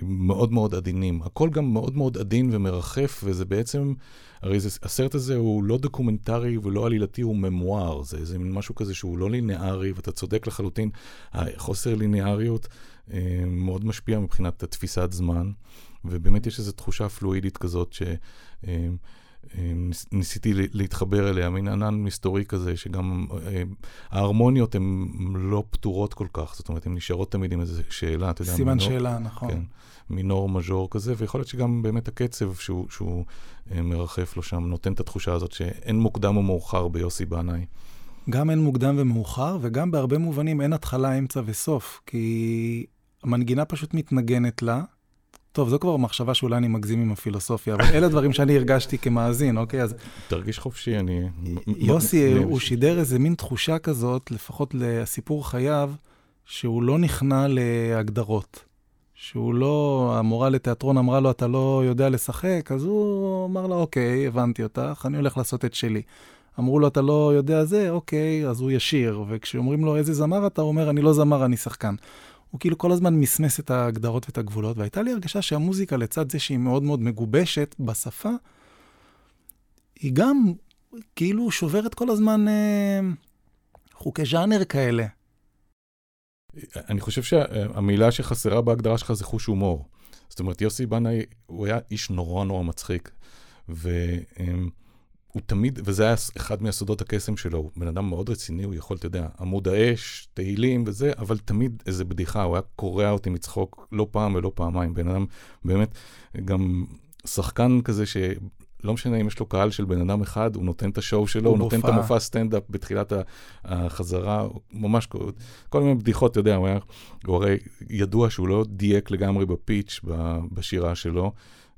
מאוד מאוד עדינים. הכל גם מאוד מאוד עדין ומרחף, וזה בעצם... הרי זה, הסרט הזה הוא לא דוקומנטרי ולא עלילתי, הוא memoir. זה, זה מין משהו כזה שהוא לא לינארי, ואתה צודק לחלוטין. החוסר ליניאריות אה, מאוד משפיע מבחינת התפיסת זמן, ובאמת יש איזו תחושה פלואידית כזאת ש... אה, אה, להתחבר אליה, מין ענן מסתורי כזה, שגם אה, ההרמוניות הן לא פתורות כל כך, זאת אומרת, הן נשארות תמיד עם איזו שאלה, אתה יודע, סימן מינור- שאלה, נכון. כן, מינור מז'ור כזה, ויכול להיות שגם באמת הקצב שהוא, שהוא אה, מרחף לו שם, נותן את התחושה הזאת שאין מוקדם או מאוחר ביוסי בנאי. גם אין מוקדם ומאוחר, וגם בהרבה מובנים אין התחלה, אמצע וסוף, כי המנגינה פשוט מתנגנת לה. טוב, זו כבר מחשבה שאולי אני מגזים עם הפילוסופיה, אבל אלה דברים שאני הרגשתי כמאזין, אוקיי? אז תרגיש חופשי, אני... יוסי, הוא שידר איזה מין תחושה כזאת, לפחות לסיפור חייו, שהוא לא נכנע להגדרות. שהוא לא, המורה לתיאטרון אמרה לו, אתה לא יודע לשחק, אז הוא אמר לה, אוקיי, הבנתי אותך, אני הולך לעשות את שלי. אמרו לו, אתה לא יודע זה, אוקיי, אז הוא ישיר. וכשאומרים לו, איזה זמר אתה, הוא אומר, אני לא זמר, אני שחקן. הוא כאילו כל הזמן מסמס את ההגדרות ואת הגבולות, והייתה לי הרגשה שהמוזיקה, לצד זה שהיא מאוד מאוד מגובשת בשפה, היא גם כאילו שוברת כל הזמן אה, חוקי ז'אנר כאלה. אני חושב שהמילה שחסרה בהגדרה שלך זה חוש הומור. זאת אומרת, יוסי בנאי, הוא היה איש נורא נורא מצחיק. והוא תמיד, וזה היה אחד מהסודות הקסם שלו, הוא בן אדם מאוד רציני, הוא יכול, אתה יודע, עמוד האש, תהילים וזה, אבל תמיד איזה בדיחה, הוא היה קורע אותי מצחוק לא פעם ולא פעמיים. בן אדם באמת, גם שחקן כזה ש... לא משנה אם יש לו קהל של בן אדם אחד, הוא נותן את השואו שלו, הוא נותן את מופע. המופע סטנדאפ בתחילת החזרה, הוא ממש כל- כל מיני בדיחות, אתה יודע, הוא היה, הוא הרי ידוע שהוא לא דייק לגמרי בפיץ' בשירה שלו.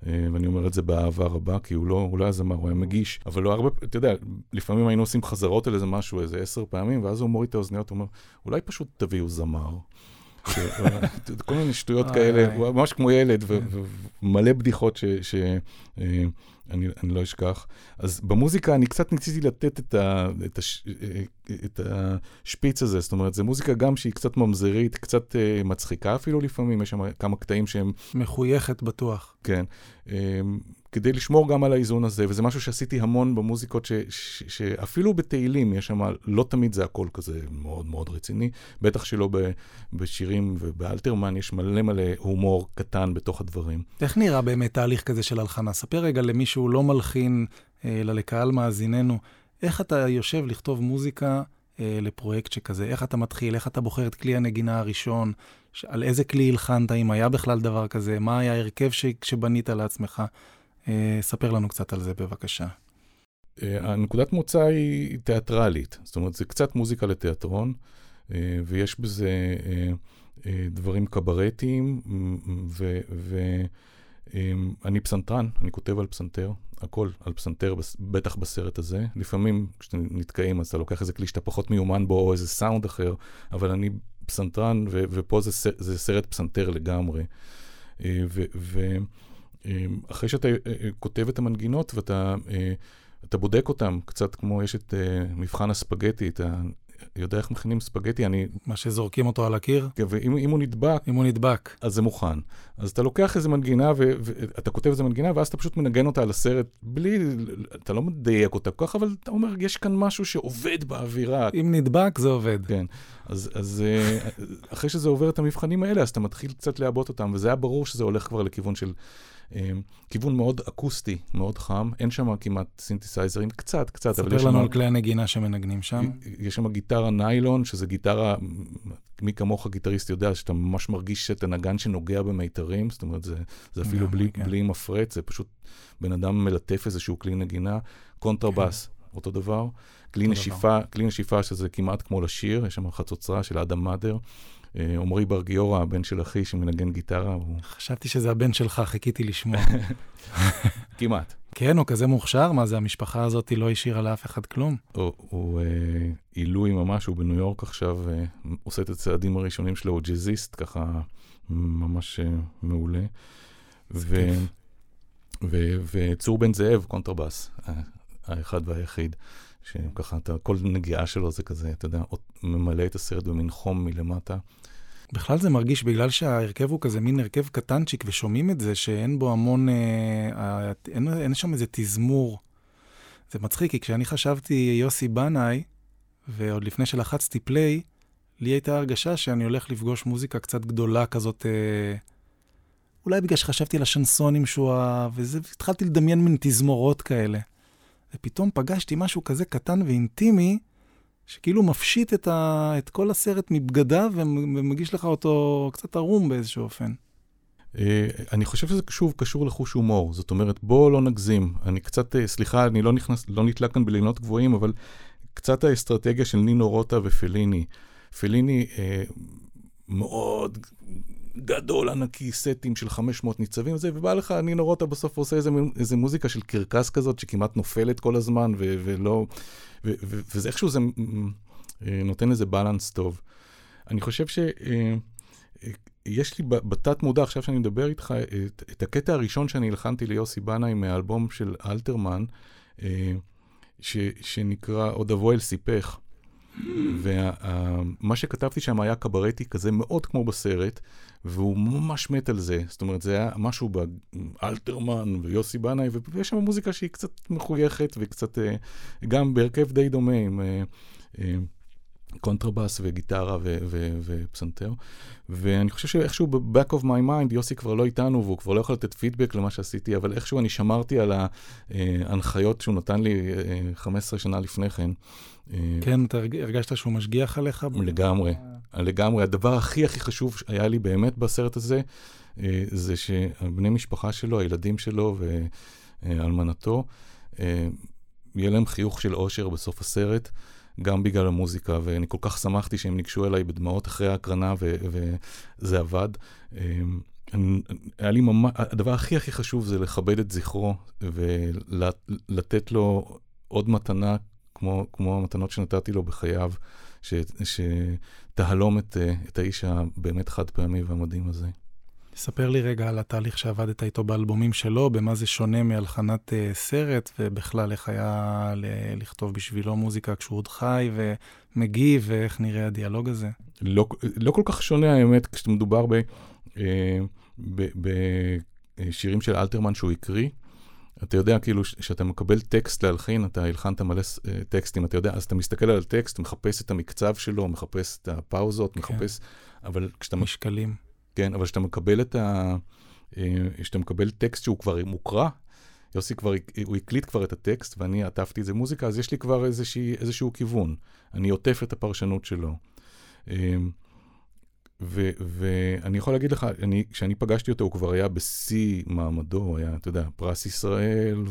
אה, ואני אומר את זה באהבה רבה, כי הוא לא, הוא לא היה זמר, הוא היה מגיש. אבל לא הרבה, אתה יודע, לפעמים היינו עושים חזרות על איזה משהו, איזה עשר פעמים, ואז הוא מוריד את האוזניות, הוא אומר, אולי פשוט תביאו זמר. כל מיני שטויות כאלה. הוא ממש כמו ילד, ומלא בדיחות שאני אני לא אשכח. אז במוזיקה אני קצת ניסיתי לתת את, ה, את, הש, את השפיץ הזה, זאת אומרת, זו מוזיקה גם שהיא קצת ממזרית, קצת אה, מצחיקה אפילו לפעמים, יש שם כמה קטעים שהם מחויכת בטוח. כן. כדי לשמור גם על האיזון הזה, וזה משהו שעשיתי המון במוזיקות, שאפילו בתהילים יש שם, לא תמיד זה הכל כזה מאוד מאוד רציני, בטח שלא ב, בשירים ובאלתרמן יש מלא מלא הומור קטן בתוך הדברים. איך נראה באמת תהליך כזה של הלחנה? ספר רגע למי שהוא לא מלחין, אה, אלא לקהל מאזיננו, איך אתה יושב לכתוב מוזיקה אה, לפרויקט שכזה? איך אתה מתחיל? איך אתה בוחר את כלי הנגינה הראשון? על איזה כלי הלחנת? אם היה בכלל דבר כזה? מה היה ההרכב ש- שבנית לעצמך? אה, ספר לנו קצת על זה בבקשה. אה, הנקודת מוצא היא תיאטרלית, זאת אומרת, זה קצת מוזיקה לתיאטרון. אה, ויש בזה דברים קברטיים, ואני פסנתרן, אני כותב על פסנתר, הכל על פסנתר, בטח בסרט הזה. לפעמים כשאתם נתקעים אז אתה לוקח איזה כלי שאתה פחות מיומן בו, או איזה סאונד אחר, אבל אני פסנתרן, ו- ופה זה, זה סרט פסנתר לגמרי. ואחרי שאתה כותב את המנגינות ואתה אתה בודק אותם, קצת כמו יש את מבחן הספגטי, את יודע איך מכינים ספגטי, אני... מה שזורקים אותו על הקיר? כן, ואם הוא נדבק... אם הוא נדבק. אז זה מוכן. אז אתה לוקח איזה מנגינה, ואתה כותב איזה מנגינה, ואז אתה פשוט מנגן אותה על הסרט, בלי... אתה לא מדייק אותה כל כך, אבל אתה אומר, יש כאן משהו שעובד באווירה. אם נדבק, זה עובד. כן. אז, אז אה, אחרי שזה עובר את המבחנים האלה, אז אתה מתחיל קצת לעבות אותם, וזה היה ברור שזה הולך כבר לכיוון של... אמ, כיוון מאוד אקוסטי, מאוד חם, אין שם כמעט סינתסייזרים, קצת, קצת, אבל יש שם... ספר לנו על כלי הנגינה שמנגנים שם. יש שם גיטרה ניילון, שזה גיטרה, מי כמוך גיטריסט יודע, שאתה ממש מרגיש את הנגן שנוגע במיתרים, זאת אומרת, זה, זה אפילו בלי, כן. בלי מפרט, זה פשוט בן אדם מלטף איזשהו כלי נגינה. קונטרבאס, כן. אותו דבר. כלי נשיפה, כלי נשיפה שזה כמעט כמו לשיר, יש שם חצוצרה של אדם מאדר. אה, עמרי בר גיורא, הבן של אחי שמנגן גיטרה. הוא... חשבתי שזה הבן שלך, חיכיתי לשמוע. כמעט. כן, הוא כזה מוכשר? מה זה, המשפחה הזאת לא השאירה לאף אחד כלום? הוא, הוא אה, עילוי ממש, הוא בניו יורק עכשיו, אה, עושה את הצעדים הראשונים שלו, הוא ג'אזיסט, ככה ממש אה, מעולה. ו, ו, וצור בן זאב, קונטרבאס, האחד והיחיד. שככה, אתה, כל נגיעה שלו זה כזה, אתה יודע, ממלא את הסרט במין חום מלמטה. בכלל זה מרגיש, בגלל שההרכב הוא כזה מין הרכב קטנצ'יק, ושומעים את זה, שאין בו המון, אה, אין, אין שם איזה תזמור. זה מצחיק, כי כשאני חשבתי יוסי בנאי, ועוד לפני שלחצתי פליי, לי הייתה הרגשה שאני הולך לפגוש מוזיקה קצת גדולה כזאת, אה, אולי בגלל שחשבתי על השנסונים שהוא אהב, וזה, התחלתי לדמיין מין תזמורות כאלה. ופתאום פגשתי משהו כזה קטן ואינטימי, שכאילו מפשיט את, ה, את כל הסרט מבגדיו ומגיש לך אותו קצת ערום באיזשהו אופן. אה, אני חושב שזה שוב קשור לחוש הומור, זאת אומרת, בואו לא נגזים. אני קצת, אה, סליחה, אני לא נכנס, לא נתלה כאן בלינות גבוהים, אבל קצת האסטרטגיה של נינו רוטה ופליני. פליני אה, מאוד גדול, ענקי, סטים של 500 ניצבים וזה, ובא לך נינו רוטה בסוף עושה איזה, איזה מוזיקה של קרקס כזאת, שכמעט נופלת כל הזמן, ו- ולא... ו- ו- וזה איכשהו זה אה, נותן איזה בלנס טוב. אני חושב ש... אה, יש לי בתת מודע, עכשיו שאני מדבר איתך, את, את הקטע הראשון שאני הלחנתי ליוסי בנאי מהאלבום של אלתרמן, אה, ש, שנקרא עוד אבוא אל סיפך. ומה שכתבתי שם היה קברטי כזה מאוד כמו בסרט, והוא ממש מת על זה. זאת אומרת, זה היה משהו באלתרמן ויוסי בנאי, ויש שם מוזיקה שהיא קצת מחויכת וקצת, אה, גם בהרכב די דומה עם... אה, אה, קונטרבאס וגיטרה ו- ו- ופסנתר. ואני חושב שאיכשהו ב-back of my mind, יוסי כבר לא איתנו והוא כבר לא יכול לתת פידבק למה שעשיתי, אבל איכשהו אני שמרתי על ההנחיות שהוא נתן לי 15 שנה לפני כן. כן, אתה הרגשת שהוא משגיח עליך? לגמרי, לגמרי. הדבר הכי הכי חשוב היה לי באמת בסרט הזה, אה, זה שבני משפחה שלו, הילדים שלו ואלמנתו, אה, יהיה להם חיוך של אושר בסוף הסרט. גם בגלל המוזיקה, ואני כל כך שמחתי שהם ניגשו אליי בדמעות אחרי ההקרנה, ו- וזה עבד. אמ, היה לי ממש, הדבר הכי הכי חשוב זה לכבד את זכרו, ולתת לו עוד מתנה, כמו, כמו המתנות שנתתי לו בחייו, ש, שתהלום את, את האיש הבאמת חד פעמי והמדהים הזה. ספר לי רגע על התהליך שעבדת איתו באלבומים שלו, במה זה שונה מהלחנת uh, סרט, ובכלל איך היה ל- לכתוב בשבילו מוזיקה כשהוא עוד חי ומגיב, ואיך נראה הדיאלוג הזה. לא, לא כל כך שונה האמת, כשמדובר בשירים uh, של אלתרמן שהוא הקריא. אתה יודע, כאילו, כשאתה מקבל טקסט להלחין, אתה הלחנת מלא טקסטים, אתה יודע, אז אתה מסתכל על הטקסט, מחפש את המקצב שלו, מחפש את הפאוזות, כן. מחפש, אבל כשאתה... משקלים. כן, אבל כשאתה מקבל את ה... אה, כשאתה מקבל טקסט שהוא כבר מוקרא, יוסי כבר, הוא הקליט כבר את הטקסט ואני עטפתי את זה מוזיקה, אז יש לי כבר איזושהי, איזשהו כיוון. אני עוטף את הפרשנות שלו. אה, ו, ואני יכול להגיד לך, אני, כשאני פגשתי אותו, הוא כבר היה בשיא מעמדו, הוא היה, אתה יודע, פרס ישראל,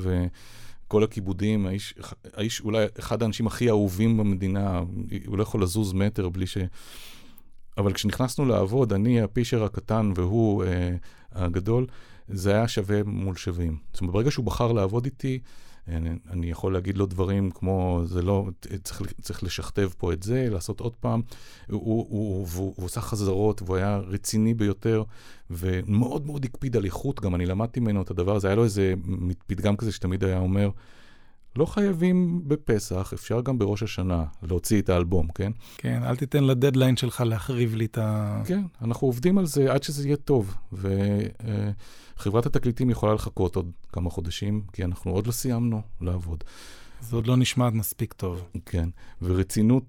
כל הכיבודים, האיש, האיש אולי אחד האנשים הכי אהובים במדינה, הוא לא יכול לזוז מטר בלי ש... אבל כשנכנסנו לעבוד, אני הפישר הקטן והוא אה, הגדול, זה היה שווה מול שווים. זאת אומרת, ברגע שהוא בחר לעבוד איתי, אני, אני יכול להגיד לו דברים כמו, זה לא, צריך, צריך לשכתב פה את זה, לעשות עוד פעם. הוא, הוא, הוא, הוא, הוא עשה חזרות, והוא היה רציני ביותר, ומאוד מאוד הקפיד על איכות, גם אני למדתי ממנו את הדבר הזה. היה לו איזה פתגם כזה שתמיד היה אומר, לא חייבים בפסח, אפשר גם בראש השנה להוציא את האלבום, כן? כן, אל תיתן לדדליין שלך להחריב לי את ה... כן, אנחנו עובדים על זה עד שזה יהיה טוב. וחברת התקליטים יכולה לחכות עוד כמה חודשים, כי אנחנו עוד לא סיימנו לעבוד. זה עוד לא נשמע מספיק טוב. כן, ורצינות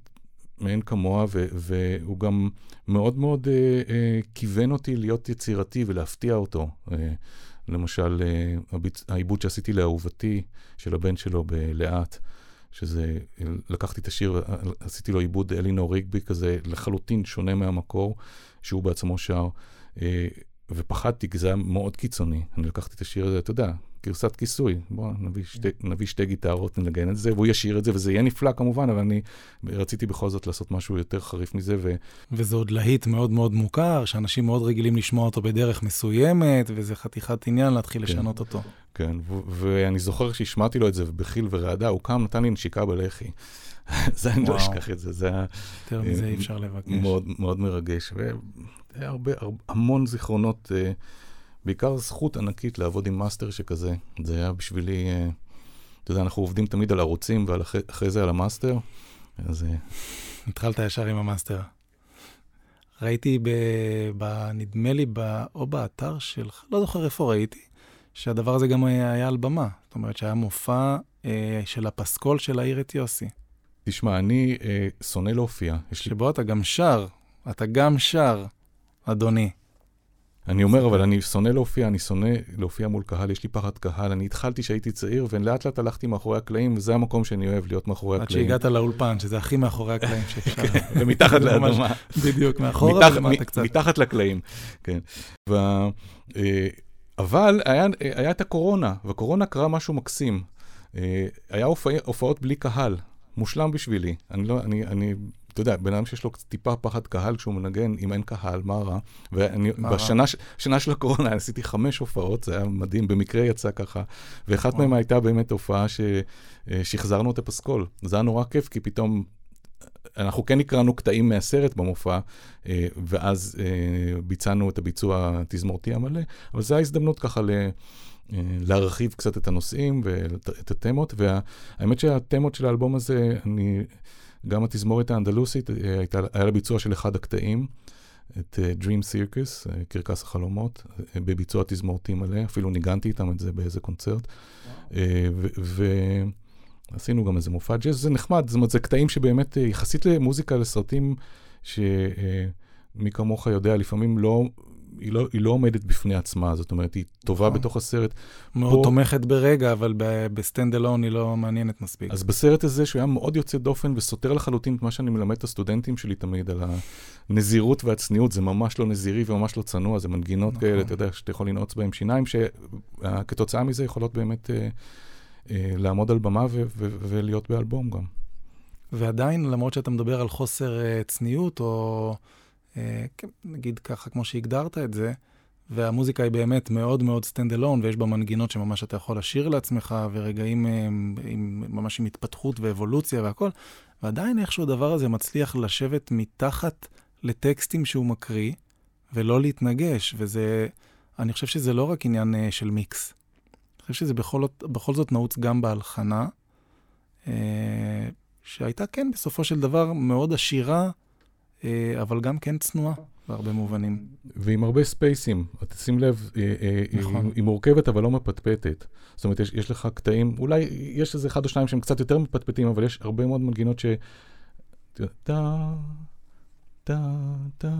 מאין כמוה, ו- והוא גם מאוד מאוד אה, אה, כיוון אותי להיות יצירתי ולהפתיע אותו. אה, למשל, אה, העיבוד שעשיתי לאהובתי, של הבן שלו בלאט, שזה, לקחתי את השיר, עשיתי לו עיבוד אלינור ריגבי כזה, לחלוטין שונה מהמקור, שהוא בעצמו שר. אה, ופחדתי, כי זה היה מאוד קיצוני. אני לקחתי את השיר הזה, אתה יודע, גרסת כיסוי. בואו נביא, שתי, נביא שתי גיטרות, ננגן את זה, והוא ישיר את זה, וזה יהיה נפלא כמובן, אבל אני רציתי בכל זאת לעשות משהו יותר חריף מזה. ו... וזה עוד להיט מאוד מאוד מוכר, שאנשים מאוד רגילים לשמוע אותו בדרך מסוימת, וזה חתיכת עניין להתחיל כן, לשנות אותו. כן, ו- ואני זוכר שהשמעתי לו את זה בחיל ורעדה, הוא קם, נתן לי נשיקה בלחי. זה אני לא אשכח את זה, זה היה... יותר מזה אי אפשר לבקש. מאוד, מאוד מרגש. היה הרבה, המון זיכרונות, אה, בעיקר זכות ענקית לעבוד עם מאסטר שכזה. זה היה בשבילי, אה, אתה יודע, אנחנו עובדים תמיד על ערוצים ואחרי זה על המאסטר, אז... אה, התחלת ישר עם המאסטר. ראיתי, ב, ב, נדמה לי, ב, או באתר שלך, לא זוכר איפה ראיתי, שהדבר הזה גם היה על במה. זאת אומרת שהיה מופע אה, של הפסקול של להאיר את יוסי. תשמע, אני אה, שונא להופיע. שבו אתה גם שר, אתה גם שר. אדוני. אני אומר, אבל אני שונא להופיע, אני שונא להופיע מול קהל, יש לי פחד קהל. אני התחלתי כשהייתי צעיר, ולאט לאט הלכתי מאחורי הקלעים, וזה המקום שאני אוהב, להיות מאחורי הקלעים. עד שהגעת לאולפן, שזה הכי מאחורי הקלעים שאפשר. כן, ומתחת לאדמה. בדיוק, מאחורה ולמטה קצת. מתחת לקלעים, כן. אה, אבל היה את הקורונה, והקורונה קרה משהו מקסים. אה, היה הופעות בלי קהל, מושלם בשבילי. אני לא, אני, אני אתה יודע, בן אדם שיש לו טיפה פחד קהל כשהוא מנגן, אם אין קהל, מה רע? ואני, בשנה שנה של הקורונה עשיתי חמש הופעות, זה היה מדהים, במקרה יצא ככה, ואחת מהן הייתה באמת הופעה ששחזרנו את הפסקול. זה היה נורא כיף, כי פתאום אנחנו כן הקראנו קטעים מהסרט במופע, אה, ואז אה, ביצענו את הביצוע התזמורתי המלא, אבל זו ההזדמנות ככה ל... אה, להרחיב קצת את הנושאים ואת התמות, והאמת שהתמות של האלבום הזה, אני גם התזמורת האנדלוסית, אה, הייתה, היה לה ביצוע של אחד הקטעים, את uh, Dream Circus, uh, קרקס החלומות, בביצוע תזמורתי מלא, אפילו ניגנתי איתם את זה באיזה קונצרט. ועשינו גם איזה מופע ג'אז, זה נחמד, זאת אומרת, זה קטעים שבאמת, יחסית למוזיקה, לסרטים, שמי כמוך יודע, לפעמים לא היא לא, היא לא עומדת בפני עצמה, זאת אומרת, היא טובה נכון. בתוך הסרט. מאוד פה... תומכת ברגע, אבל ב stand alone היא לא מעניינת מספיק. אז בסרט הזה, שהוא היה מאוד יוצא דופן וסותר לחלוטין את מה שאני מלמד את הסטודנטים שלי תמיד, על הנזירות והצניעות, זה ממש לא נזירי וממש לא צנוע, זה מנגינות נכון. כאלה, אתה יודע, שאתה יכול לנעוץ בהם שיניים, שכתוצאה מזה יכולות באמת אה, אה, לעמוד על במה ו- ו- ולהיות באלבום גם. ועדיין, למרות שאתה מדבר על חוסר אה, צניעות, או... אה, כן, נגיד ככה, כמו שהגדרת את זה, והמוזיקה היא באמת מאוד מאוד stand alone, ויש בה מנגינות שממש אתה יכול לשיר לעצמך, ורגעים עם, אה, עם, ממש עם התפתחות ואבולוציה והכל, ועדיין איכשהו הדבר הזה מצליח לשבת מתחת לטקסטים שהוא מקריא, ולא להתנגש, וזה, אני חושב שזה לא רק עניין uh, של מיקס. אני חושב שזה בכל, בכל זאת נעוץ גם בהלחנה, שהייתה כן בסופו של דבר מאוד עשירה אה, אבל גם כן צנועה בהרבה מובנים. ועם הרבה ספייסים, תשים לב, אה, אה, נכון. היא מורכבת אבל לא מפטפטת. זאת אומרת, יש, יש לך קטעים, אולי יש איזה אחד או שניים שהם קצת יותר מפטפטים, אבל יש הרבה מאוד מנגינות ש... טה, טה, טה,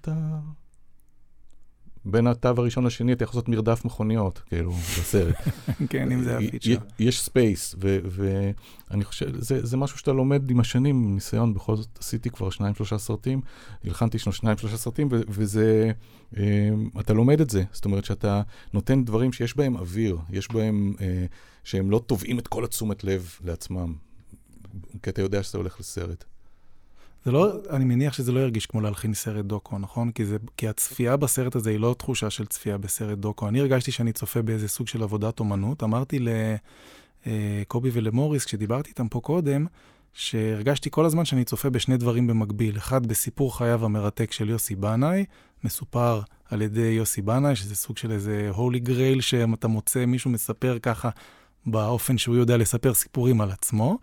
טה. בין התו הראשון לשני אתה יכול לעשות מרדף מכוניות, כאילו, בסרט. כן, אם זה ה feature. י- יש space, ואני חושב, זה, זה משהו שאתה לומד עם השנים, ניסיון, בכל זאת עשיתי כבר שניים, שלושה סרטים, הלחנתי שניים, שלושה סרטים, וזה, אה, אתה לומד את זה. זאת אומרת שאתה נותן דברים שיש בהם אוויר, יש בהם, אה, שהם לא תובעים את כל התשומת לב לעצמם, כי אתה יודע שאתה הולך לסרט. זה לא, אני מניח שזה לא ירגיש כמו להלחין סרט דוקו, נכון? כי, זה, כי הצפייה בסרט הזה היא לא תחושה של צפייה בסרט דוקו. אני הרגשתי שאני צופה באיזה סוג של עבודת אומנות. אמרתי לקובי ולמוריס, כשדיברתי איתם פה קודם, שהרגשתי כל הזמן שאני צופה בשני דברים במקביל. אחד, בסיפור חייו המרתק של יוסי בנאי, מסופר על ידי יוסי בנאי, שזה סוג של איזה הולי גרייל שאתה מוצא, מישהו מספר ככה באופן שהוא יודע לספר סיפורים על עצמו.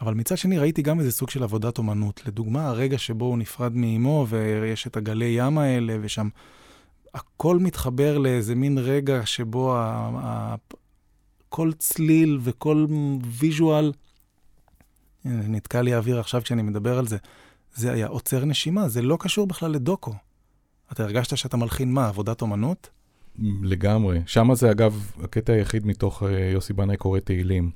אבל מצד שני ראיתי גם איזה סוג של עבודת אומנות. לדוגמה, הרגע שבו הוא נפרד מאימו ויש את הגלי ים האלה, ושם הכל מתחבר לאיזה מין רגע שבו ה... ה... כל צליל וכל ויז'ואל, נתקע לי האוויר עכשיו כשאני מדבר על זה, זה היה עוצר נשימה, זה לא קשור בכלל לדוקו. אתה הרגשת שאתה מלחין מה, עבודת אומנות? לגמרי. שם זה אגב הקטע היחיד מתוך יוסי בנאי קורא תהילים.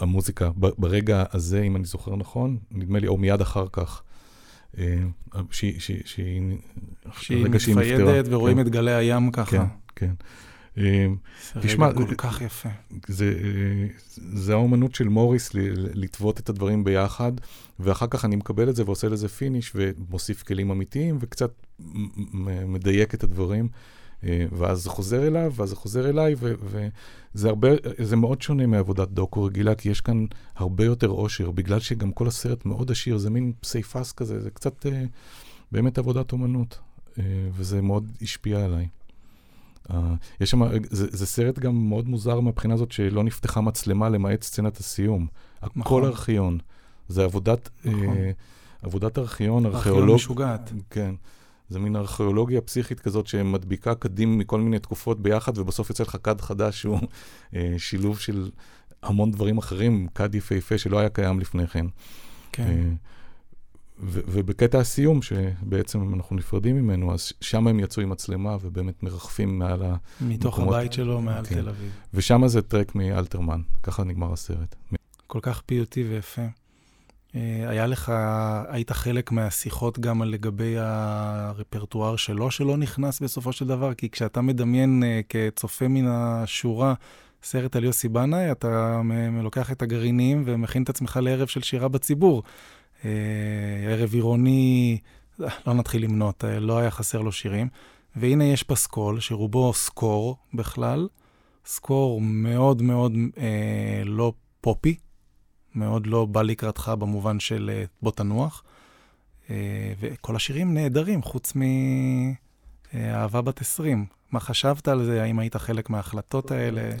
המוזיקה, ברגע הזה, אם אני זוכר נכון, נדמה לי, או מיד אחר כך, שהיא שהיא מפיידת ורואים כן. את גלי הים ככה. כן, כן. תשמע, זה כל כך יפה. זה, זה האומנות של מוריס לטוות את הדברים ביחד, ואחר כך אני מקבל את זה ועושה לזה finish ומוסיף כלים אמיתיים וקצת מדייק את הדברים. ואז זה חוזר אליו, ואז זה חוזר אליי, וזה הרבה, זה מאוד שונה מעבודת דוקו רגילה, כי יש כאן הרבה יותר אושר, בגלל שגם כל הסרט מאוד עשיר, זה מין פסיפס כזה, זה קצת אה, באמת עבודת אומנות, אה, וזה מאוד השפיע עליי. אה, יש שם, זה, זה סרט גם מאוד מוזר מהבחינה הזאת שלא נפתחה מצלמה למעט סצנת הסיום. נכון. הכל ארכיון. זה עבודת, נכון. אה, עבודת ארכיון, ארכיאולוג. ארכיון משוגעת. כן. זה מין ארכיאולוגיה פסיכית כזאת שמדביקה קדים מכל מיני תקופות ביחד, ובסוף יוצא לך כד חדש שהוא אה, שילוב של המון דברים אחרים, כד יפהפה שלא היה קיים לפני כן. כן. אה, ובקטע הסיום, שבעצם אנחנו נפרדים ממנו, אז שם הם יצאו עם מצלמה ובאמת מרחפים מעל המקומות. מתוך הבית שלו, מעל כן. תל אביב. ושם זה טרק מאלתרמן, ככה נגמר הסרט. כל כך פיוטי ויפה. היה לך, היית חלק מהשיחות גם לגבי הרפרטואר שלו, שלא נכנס בסופו של דבר? כי כשאתה מדמיין כצופה מן השורה סרט על יוסי בנאי, אתה לוקח את הגרעינים ומכין את עצמך לערב של שירה בציבור. ערב עירוני, לא נתחיל למנות, לא היה חסר לו שירים. והנה יש פסקול, שרובו סקור בכלל, סקור מאוד מאוד אה, לא פופי. מאוד לא בא לקראתך במובן של בוא תנוח. וכל השירים נהדרים, חוץ מאהבה בת 20. מה חשבת על זה? האם היית חלק מההחלטות האלה?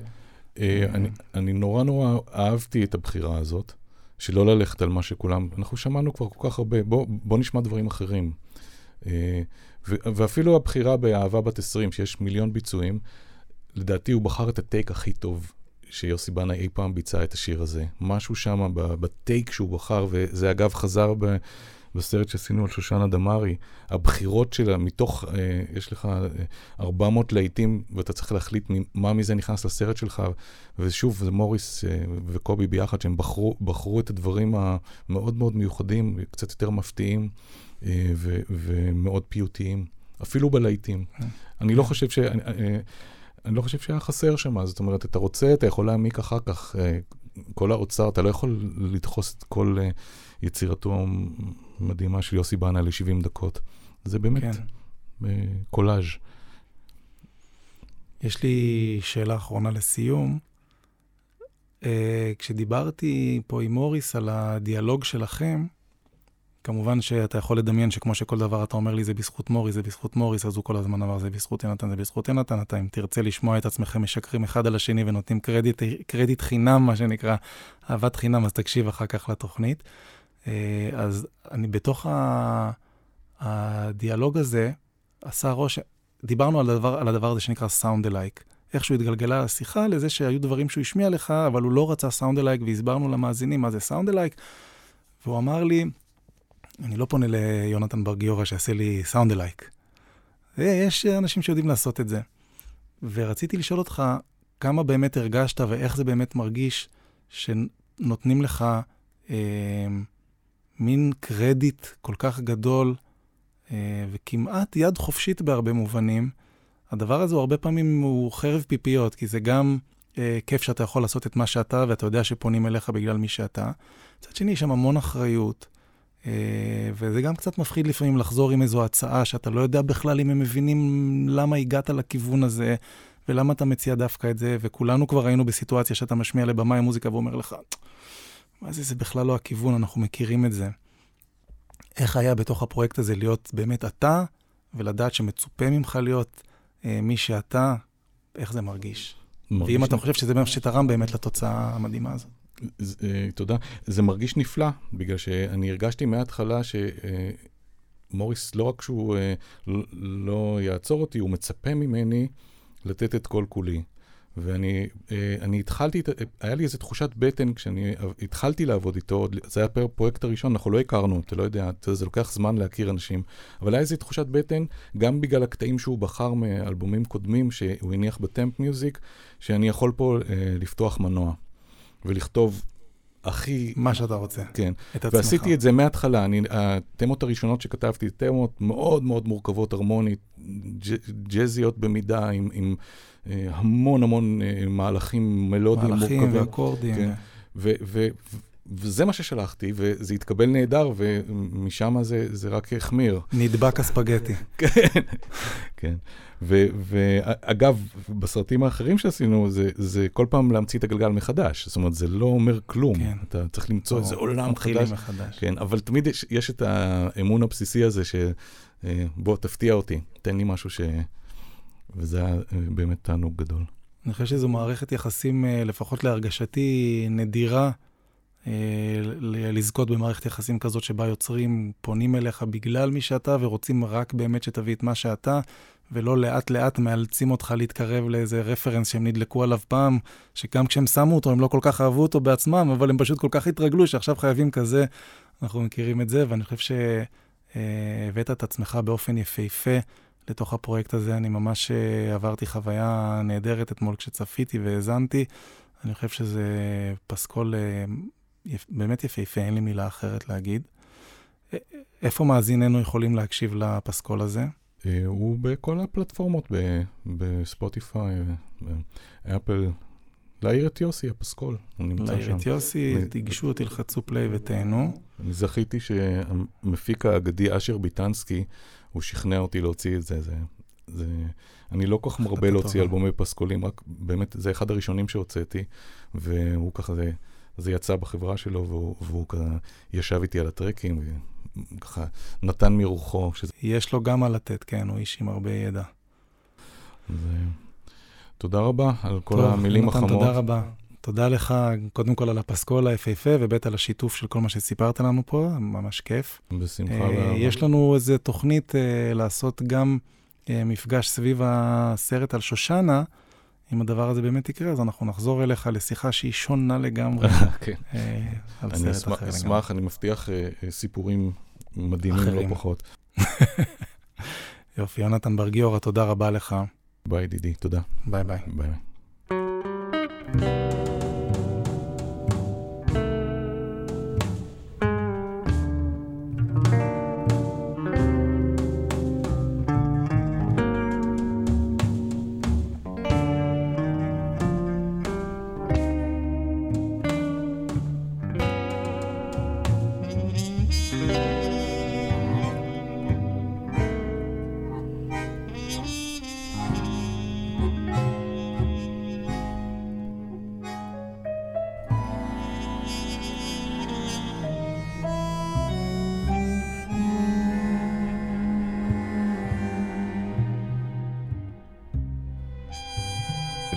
אני נורא נורא אהבתי את הבחירה הזאת, שלא ללכת על מה שכולם... אנחנו שמענו כבר כל כך הרבה, בוא נשמע דברים אחרים. ואפילו הבחירה באהבה בת 20, שיש מיליון ביצועים, לדעתי הוא בחר את הטייק הכי טוב שיוסי בנה אי פעם ביצע את השיר הזה. משהו שם בטייק שהוא בחר, וזה אגב חזר ב... בסרט שעשינו על שושנה דמארי, הבחירות שלה, מתוך, אה, יש לך אה, 400 להיטים, ואתה צריך להחליט מה מזה נכנס לסרט שלך, ושוב, זה מוריס אה, וקובי ביחד, שהם בחרו, בחרו את הדברים המאוד מאוד מיוחדים, קצת יותר מפתיעים, אה, ו, ומאוד פיוטיים, אפילו בלהיטים. Mm. אני לא חושב ש... אה, אני לא חושב שהיה חסר שם, זאת אומרת, אתה רוצה, אתה יכול להעמיק אחר כך. כל האוצר, אתה לא יכול לדחוס את כל יצירתו המדהימה של יוסי בנה ל-70 דקות. זה באמת כן. קולאז'. יש לי שאלה אחרונה לסיום. כשדיברתי פה עם מוריס על הדיאלוג שלכם, כמובן שאתה יכול לדמיין שכמו שכל דבר אתה אומר לי זה בזכות מוריס, זה בזכות מוריס, אז הוא כל הזמן אמר זה בזכות יונתן, זה בזכות יונתן. אתה אם תרצה לשמוע את עצמכם משקרים אחד על השני ונותנים קרדיט, קרדיט חינם, מה שנקרא, אהבת חינם, אז תקשיב אחר כך לתוכנית. אז אני בתוך הדיאלוג הזה, עשה ראש, דיברנו על הדבר, על הדבר הזה שנקרא sound alike. איכשהו התגלגלה השיחה לזה שהיו דברים שהוא השמיע לך, אבל הוא לא רצה sound alike, והסברנו למאזינים מה זה sound alike. והוא אמר לי, אני לא פונה ליונתן בר גיורא שיעשה לי sound alike. ויש אנשים שיודעים לעשות את זה. ורציתי לשאול אותך, כמה באמת הרגשת ואיך זה באמת מרגיש שנותנים לך אה, מין קרדיט כל כך גדול אה, וכמעט יד חופשית בהרבה מובנים. הדבר הזה הוא הרבה פעמים הוא חרב פיפיות, כי זה גם אה, כיף שאתה יכול לעשות את מה שאתה, ואתה יודע שפונים אליך בגלל מי שאתה. מצד שני, יש שם המון אחריות, אה, וזה גם קצת מפחיד לפעמים לחזור עם איזו הצעה שאתה לא יודע בכלל אם הם מבינים למה הגעת לכיוון הזה, ולמה אתה מציע דווקא את זה, וכולנו כבר היינו בסיטואציה שאתה משמיע לבמאי מוזיקה ואומר לך, מה זה, זה בכלל לא הכיוון, אנחנו מכירים את זה. איך היה בתוך הפרויקט הזה להיות באמת אתה, ולדעת שמצופה ממך להיות אה, מי שאתה, איך זה מרגיש? מרגיש ואם אתה חושב שזה מה שתרם באמת לתוצאה המדהימה הזאת. זה, אה, תודה. זה מרגיש נפלא, בגלל שאני הרגשתי מההתחלה שמוריס, לא רק שהוא אה, לא יעצור אותי, הוא מצפה ממני לתת את כל כולי. ואני אה, התחלתי, היה לי איזו תחושת בטן כשאני התחלתי לעבוד איתו, זה היה הפרויקט הראשון, אנחנו לא הכרנו, אתה לא יודע, זה לוקח זמן להכיר אנשים, אבל היה איזו תחושת בטן, גם בגלל הקטעים שהוא בחר מאלבומים קודמים שהוא הניח בטמפ מיוזיק, שאני יכול פה אה, לפתוח מנוע ולכתוב הכי... מה שאתה רוצה. כן. את עצמך. ועשיתי את זה מההתחלה. אני, התמות הראשונות שכתבתי, תמות מאוד מאוד מורכבות, הרמונית, ג'אזיות במידה, עם, עם אה, המון המון אה, מהלכים מלודיים מורכבים. מהלכים ואקורדים. כן. ו, ו, ו, וזה מה ששלחתי, וזה התקבל נהדר, ומשם זה, זה רק החמיר. נדבק הספגטי. כן, כן. ואגב, בסרטים האחרים שעשינו, זה, זה כל פעם להמציא את הגלגל מחדש. זאת אומרת, זה לא אומר כלום. כן. אתה צריך למצוא איזה עולם חדש. מחדש. כן, אבל תמיד יש, יש את האמון הבסיסי הזה, שבוא, אה, תפתיע אותי, תן לי משהו ש... וזה היה אה, באמת תענוג גדול. אני חושב שזו מערכת יחסים, אה, לפחות להרגשתי, נדירה, לזכות במערכת יחסים כזאת שבה יוצרים פונים אליך בגלל מי שאתה ורוצים רק באמת שתביא את מה שאתה, ולא לאט לאט מאלצים אותך להתקרב לאיזה רפרנס שהם נדלקו עליו פעם, שגם כשהם שמו אותו הם לא כל כך אהבו אותו בעצמם, אבל הם פשוט כל כך התרגלו שעכשיו חייבים כזה. אנחנו מכירים את זה, ואני חושב שהבאת את עצמך באופן יפהפה לתוך הפרויקט הזה. אני ממש אה, עברתי חוויה נהדרת אתמול כשצפיתי והאזנתי. אני חושב שזה פסקול באמת יפהפה, אין לי מילה אחרת להגיד. איפה מאזיננו יכולים להקשיב לפסקול הזה? אה, הוא בכל הפלטפורמות, בספוטיפיי, באפל. להעיר את יוסי, הפסקול, הוא נמצא שם. להעיר את יוסי, תיגשו, תלחצו פליי ותהנו. אני זכיתי שהמפיק האגדי אשר ביטנסקי, הוא שכנע אותי להוציא את זה. זה, זה אני לא כל כך מרבה להוציא אלבומי פסקולים, רק באמת, זה אחד הראשונים שהוצאתי, והוא ככה, זה, זה יצא בחברה שלו, והוא, והוא ככה ישב איתי על הטרקים, ככה נתן מרוחו. שזה... יש לו גם מה לתת, כן, הוא איש עם הרבה ידע. ו... תודה רבה על כל טוב, המילים החמות. תודה רבה. תודה לך, קודם כל על הפסקול היפהפה, וב' על השיתוף של כל מה שסיפרת לנו פה, ממש כיף. בשמחה רבה. יש לנו איזו תוכנית uh, לעשות גם uh, מפגש סביב הסרט על שושנה. אם הדבר הזה באמת יקרה, אז אנחנו נחזור אליך לשיחה שהיא שונה לגמרי. כן. לגמרי. אני אשמח, אני מבטיח סיפורים מדהימים לא פחות. יופי, יונתן בר גיורא, תודה רבה לך. ביי, ידידי, תודה. ביי ביי. ביי.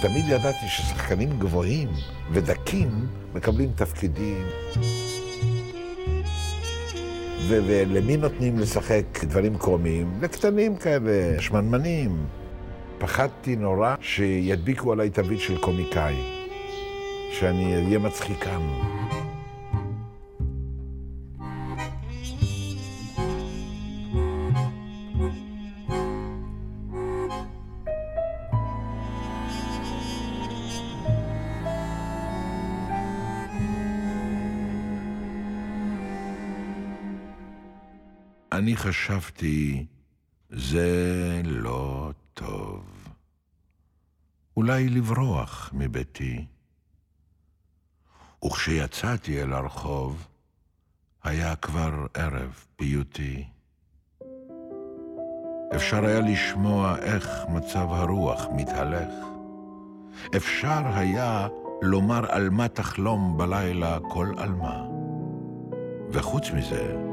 תמיד ידעתי ששחקנים גבוהים ודקים מקבלים תפקידים. ו- ולמי נותנים לשחק דברים קומיים? לקטנים כאלה, שמנמנים. פחדתי נורא שידביקו עליי תווית של קומיקאי, שאני אהיה מצחיקם. חשבתי, זה לא טוב. אולי לברוח מביתי. וכשיצאתי אל הרחוב, היה כבר ערב פיוטי. אפשר היה לשמוע איך מצב הרוח מתהלך. אפשר היה לומר על מה תחלום בלילה כל עלמה. וחוץ מזה,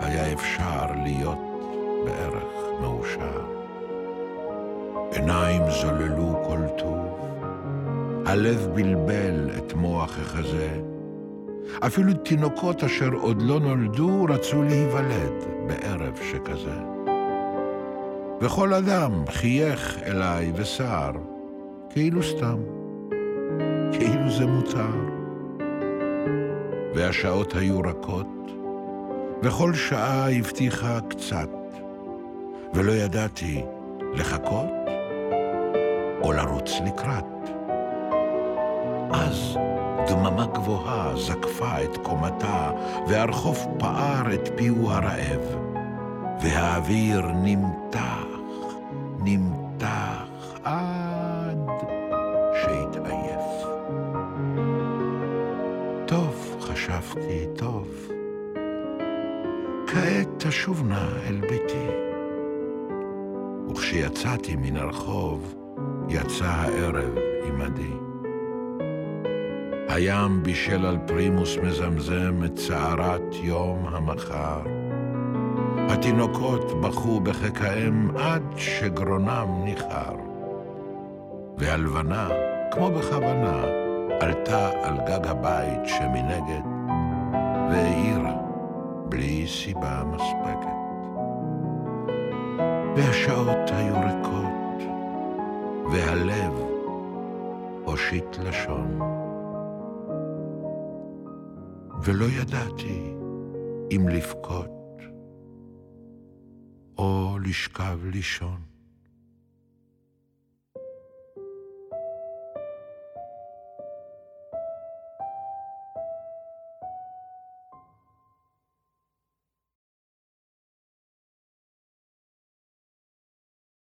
היה אפשר להיות בערך מאושר. עיניים זוללו כל טוב, הלב בלבל את מוח החזה. אפילו תינוקות אשר עוד לא נולדו רצו להיוולד בערב שכזה. וכל אדם חייך אליי וסער, כאילו סתם, כאילו זה מותר. והשעות היו רכות, וכל שעה הבטיחה קצת, ולא ידעתי לחכות או לרוץ לקראת. אז דממה גבוהה זקפה את קומתה, והרחוב פער את פיהו הרעב, והאוויר נמתח, נמתח, כעת תשוב נא אל ביתי. וכשיצאתי מן הרחוב, יצא הערב עמדי. הים בישל על פרימוס מזמזם את צערת יום המחר. התינוקות בכו בחיק האם עד שגרונם ניחר. והלבנה, כמו בכוונה, עלתה על גג הבית שמנגד, והאירה בלי סיבה מספקת. והשעות היו ריקות, והלב הושיט לשון. ולא ידעתי אם לבכות או לשכב לישון.